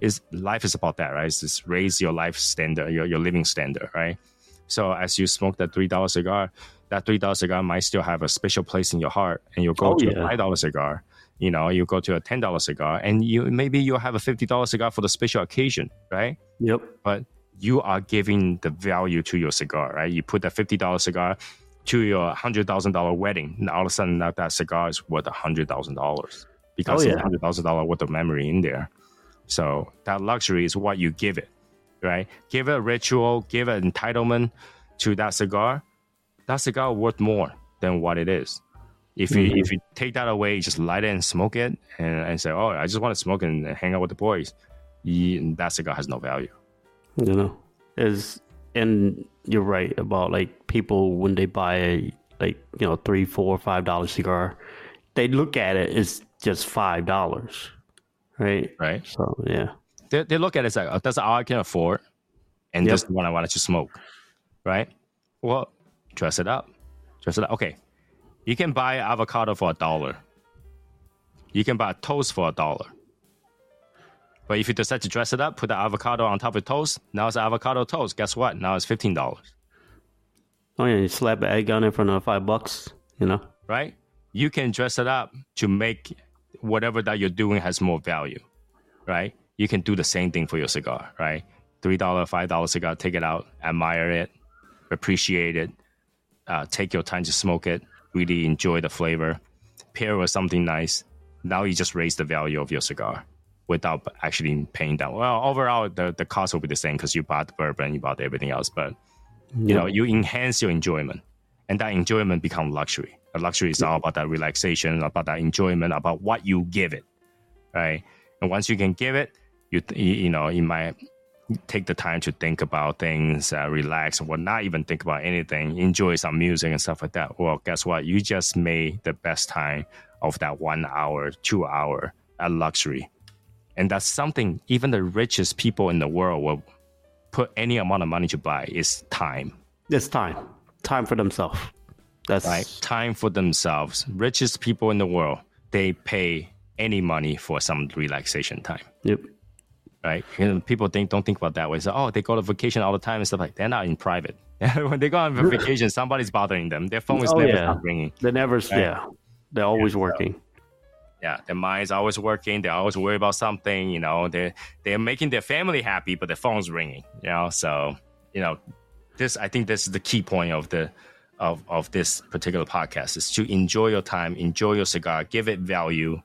Speaker 2: is life is about that, right? It's just raise your life standard, your your living standard, right? So as you smoke that three dollar cigar, that three dollar cigar might still have a special place in your heart, and you'll go
Speaker 4: Oh,
Speaker 2: to
Speaker 4: yeah.
Speaker 2: a five dollar cigar. You know, you go to a ten dollar cigar, and you maybe you'll have a fifty dollar cigar for the special occasion, right?
Speaker 4: Yep.
Speaker 2: but you are giving the value to your cigar, right? You put that fifty dollar cigar to your hundred thousand dollar wedding, and all of a sudden that, that cigar is worth a hundred thousand dollars because
Speaker 4: Oh, yeah.
Speaker 2: hundred thousand dollar worth of memory in there. So that luxury is what you give it, right? Give it a ritual, give it entitlement to that cigar. That cigar worth more than what it is. If you
Speaker 4: Mhm.
Speaker 2: if you take that away, you just light it and smoke it, and, and say, "Oh, I just want to smoke and hang out with the boys," you, that cigar has no value.
Speaker 4: you know is and you're right about like people when they buy a like you know three four five dollar cigar they look at it as just five dollars right
Speaker 2: Right?
Speaker 4: so yeah
Speaker 2: they, they look at it as like, oh, that's all I can afford, and
Speaker 4: Yep.
Speaker 2: this is the one I wanted to smoke, right? Well, dress it up, dress it up. Okay, you can buy avocado for a dollar. You can buy toast for a dollar. But if you decide to dress it up, put the avocado on top of toast, now it's avocado toast. Guess what? Now it's fifteen dollars,
Speaker 4: oh yeah you slap an egg on it for another five bucks you know
Speaker 2: right? You can dress it up to make whatever that you're doing has more value, right? You can do the same thing for your cigar, right? Three dollar, five dollar cigar, take it out, admire it, appreciate it, uh, take your time to smoke it, really enjoy the flavor, pair with something nice. Now you just raise the value of your cigar without actually paying down. Well, overall, the, the cost will be the same because you bought the bourbon, you bought everything else, but you know, you enhance your enjoyment, and that enjoyment becomes luxury. A luxury is all about that relaxation, about that enjoyment, about what you give it, right? And once you can give it, you you, know you might take the time to think about things, uh, relax, or not even think about anything, enjoy some music and stuff like that. Well, guess what? You just made the best time of that one hour, two hour, a luxury, and that's something even the richest people in the world will put any amount of money to buy is time.
Speaker 4: it's time time for themselves that's
Speaker 2: right? Time for themselves. Richest people in the world, they pay any money for some relaxation time,
Speaker 4: yep
Speaker 2: right? And people think don't think about that way. So, oh, they go to vacation all the time and stuff like. They're not in private. when they go on vacation, somebody's bothering them. Their phone is
Speaker 4: Oh,
Speaker 2: never
Speaker 4: yeah.
Speaker 2: ringing.
Speaker 4: they never yeah they're always working
Speaker 2: Yeah, their mind's always working. They're always worried about something. You know, they they're making their family happy, but their phone's ringing. You know, so you know, this I think this is the key point of the of of this particular podcast is to enjoy your time, enjoy your cigar, give it value,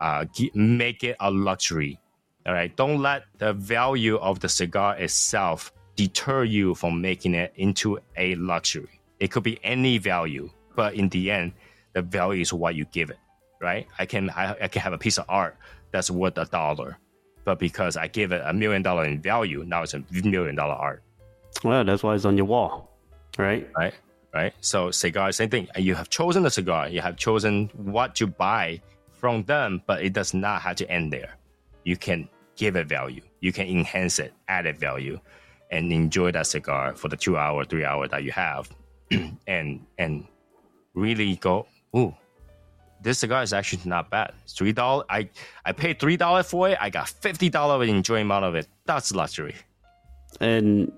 Speaker 2: uh, make it a luxury. All right, don't let the value of the cigar itself deter you from making it into a luxury. It could be any value, but in the end, the value is what you give it right? I can I, I can have a piece of art that's worth a dollar, but because I give it a million dollar in value, now it's a million dollar art,
Speaker 4: well that's why it's on your wall right
Speaker 2: right? right? So cigar, same thing. You have chosen the cigar, you have chosen what to buy from them, but it does not have to end there. You can give it value, you can enhance it, add it value, and enjoy that cigar for the two hour, three hour that you have, and and really go, ooh, this cigar is actually not bad. Three dollar, I I paid three dollar for it. I got fifty dollar enjoyment out of it. That's luxury.
Speaker 4: And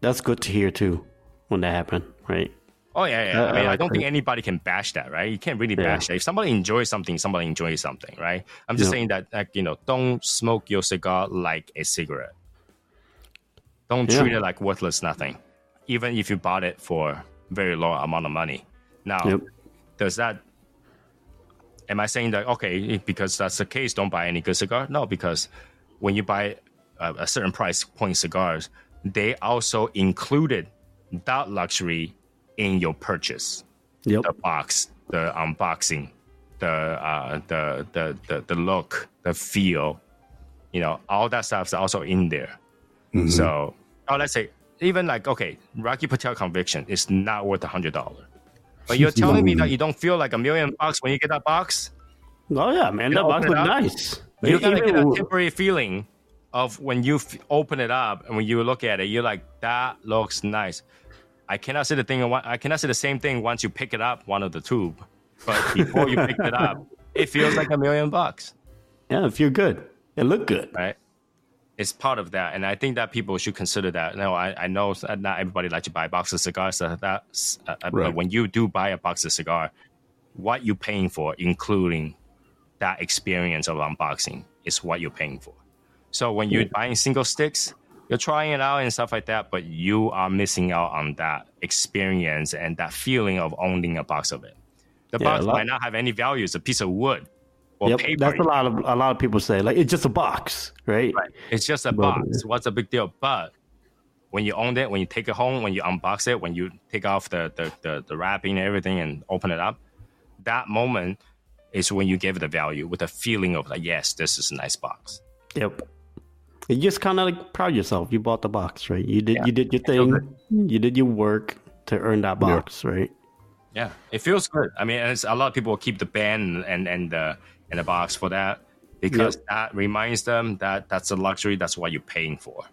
Speaker 4: that's good to hear too when that happened, right?
Speaker 2: Oh yeah, yeah.
Speaker 4: Uh,
Speaker 2: I mean,
Speaker 4: I
Speaker 2: I don't think anybody can bash that, right? You can't really
Speaker 4: Yeah.
Speaker 2: bash that. If somebody enjoys something, somebody enjoys something, right? I'm just
Speaker 4: Yeah.
Speaker 2: saying that, like you know, don't smoke your cigar like a cigarette. Don't
Speaker 4: Yeah.
Speaker 2: treat it like worthless nothing, even if you bought it for very low amount of money. Now,
Speaker 4: Yep.
Speaker 2: does that? Am I saying that okay because that's the case? Don't buy any good cigar? No, because when you buy a, a certain price point cigars, they also included that luxury in your purchase
Speaker 4: Yep.
Speaker 2: the box, the unboxing, the uh, the, the the the look, the feel, you know, all that stuff is also in there. So, oh, let's say even like okay, Rocky Patel conviction is not worth a hundred dollar, but you're telling me that you don't feel like a million bucks when you get that box.
Speaker 4: Oh yeah, man, that box
Speaker 2: up.
Speaker 4: nice.
Speaker 2: You're gonna get a temporary feeling of when you f- open it up and when you look at it, you're like, that looks nice. I cannot say the thing. I cannot say the same thing once you pick it up, one of the tube. But before you pick it up, it feels like a million bucks,
Speaker 4: yeah, it you're good, it looked good.
Speaker 2: right? It's part of that, and I think that people should consider that. No, I, I know not everybody likes to buy a box of cigars. So that's, uh, uh,
Speaker 3: Right.
Speaker 2: But when you do buy a box of cigar, what you're paying for, including that experience of unboxing, is what you're paying for. So when you're buying single sticks, you're trying it out and stuff like that, but you are missing out on that experience and that feeling of owning a box of it. The
Speaker 4: Yeah,
Speaker 2: box might not have any value; it's a piece of wood or
Speaker 4: Yep,
Speaker 2: paper.
Speaker 4: that's a lot of a lot of people say like it's just a box, right?
Speaker 2: Right. It's just a
Speaker 4: Well,
Speaker 2: box. What's the big deal? But when you own it, when you take it home, when you unbox it, when you take off the the, the, the wrapping and everything and open it up, that moment is when you give it a value with a feeling of like, yes, this is a nice box.
Speaker 4: Yep. You just kind of like proud of yourself. You bought the box, right? You did
Speaker 2: Yeah.
Speaker 4: you did your thing. You did your work to earn that box, right?
Speaker 2: Yeah, it feels good. I mean, it's, a lot of people keep the band and and the and the box for that because that reminds them that that's a luxury. That's what you're paying for.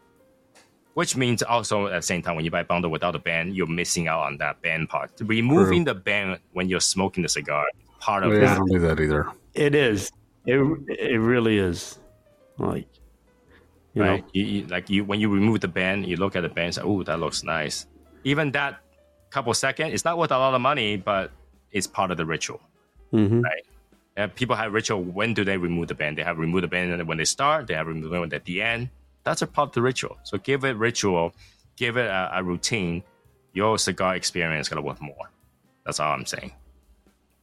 Speaker 2: Which means also at the same time, when you buy a bundle without a band, you're missing out on that band part. Removing the band when you're smoking the cigar, part of oh,
Speaker 3: Yeah, I don't do that either.
Speaker 4: It is. It it really is. Like you
Speaker 2: right?
Speaker 4: know.
Speaker 2: You, you- like you when you remove the band, you look at the band, and say, "Oh, that looks nice." Even that couple seconds, it's not worth a lot of money, but it's part of the ritual.
Speaker 4: hmm
Speaker 2: right? And people have ritual. When do they remove the band? They have removed the band when they start. They have removed it at the end. That's a part of the ritual. So give it ritual, give it a, a routine. Your cigar experience is gonna worth more. That's all I'm saying.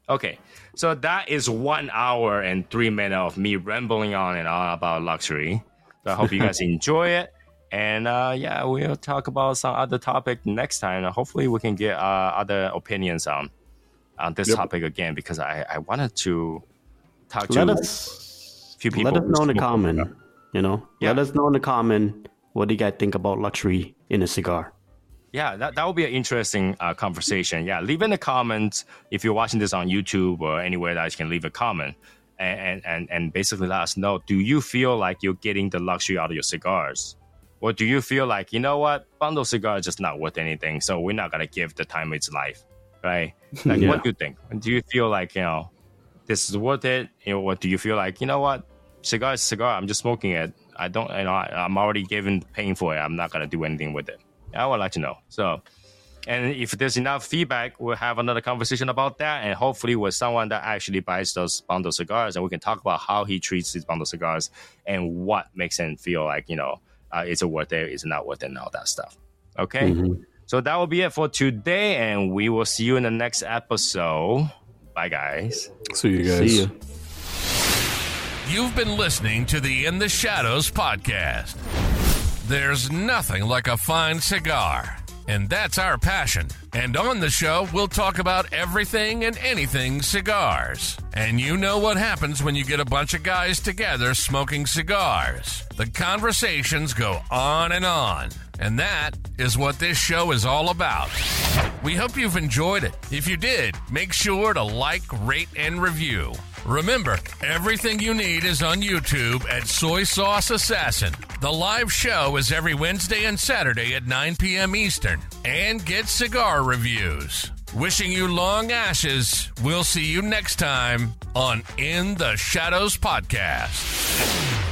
Speaker 2: Okay, so that is one hour and three minutes of me rambling on and on about luxury. So I hope you guys enjoy it. And uh, yeah, we'll talk about some other topic next time. Hopefully, we can get uh, other opinions on on this
Speaker 3: Yep.
Speaker 2: topic again because I, I wanted to talk to
Speaker 4: Let us
Speaker 2: few people.
Speaker 4: let us know in the comment. You know,
Speaker 2: Yeah.
Speaker 4: let us know in the comment what do you guys think about luxury in a cigar.
Speaker 2: Yeah, that, that would be an interesting uh, conversation. Yeah, leave in the comments if you're watching this on YouTube or anywhere that you can leave a comment and, and, and basically let us know do you feel like you're getting the luxury out of your cigars? Or do you feel like, you know what, bundle cigar is just not worth anything, so we're not going to give the time its life, right? Like,
Speaker 4: Yeah.
Speaker 2: what do you think? Do you feel like, you know, this is worth it? You know, what do you feel like, you know what, cigar is cigar, I'm just smoking it. I don't, you know, I, I'm already given paying for it. I'm not going to do anything with it. I would like to know. So, and if there's enough feedback, we'll have another conversation about that, and hopefully with someone that actually buys those bundle cigars, and we can talk about how he treats these bundle cigars and what makes him feel like you know uh, is it worth it, is it not worth it, and all that stuff. Okay, so that will be it for today, and we will see you in the next episode. Bye, guys.
Speaker 3: See you guys.
Speaker 4: See ya.
Speaker 1: You've been listening to the In the Shadows podcast. There's nothing like a fine cigar and that's our passion. And on the show, we'll talk about everything and anything cigars. And you know what happens when you get a bunch of guys together smoking cigars. The conversations go on and on. And that is what this show is all about. We hope you've enjoyed it. If you did, make sure to like, rate, and review. Remember, everything you need is on YouTube at Soy Sauce Assassin. The live show is every Wednesday and Saturday at 9 p.m. Eastern. And get cigar reviews. Wishing you long ashes. We'll see you next time on In the Shadows Podcast.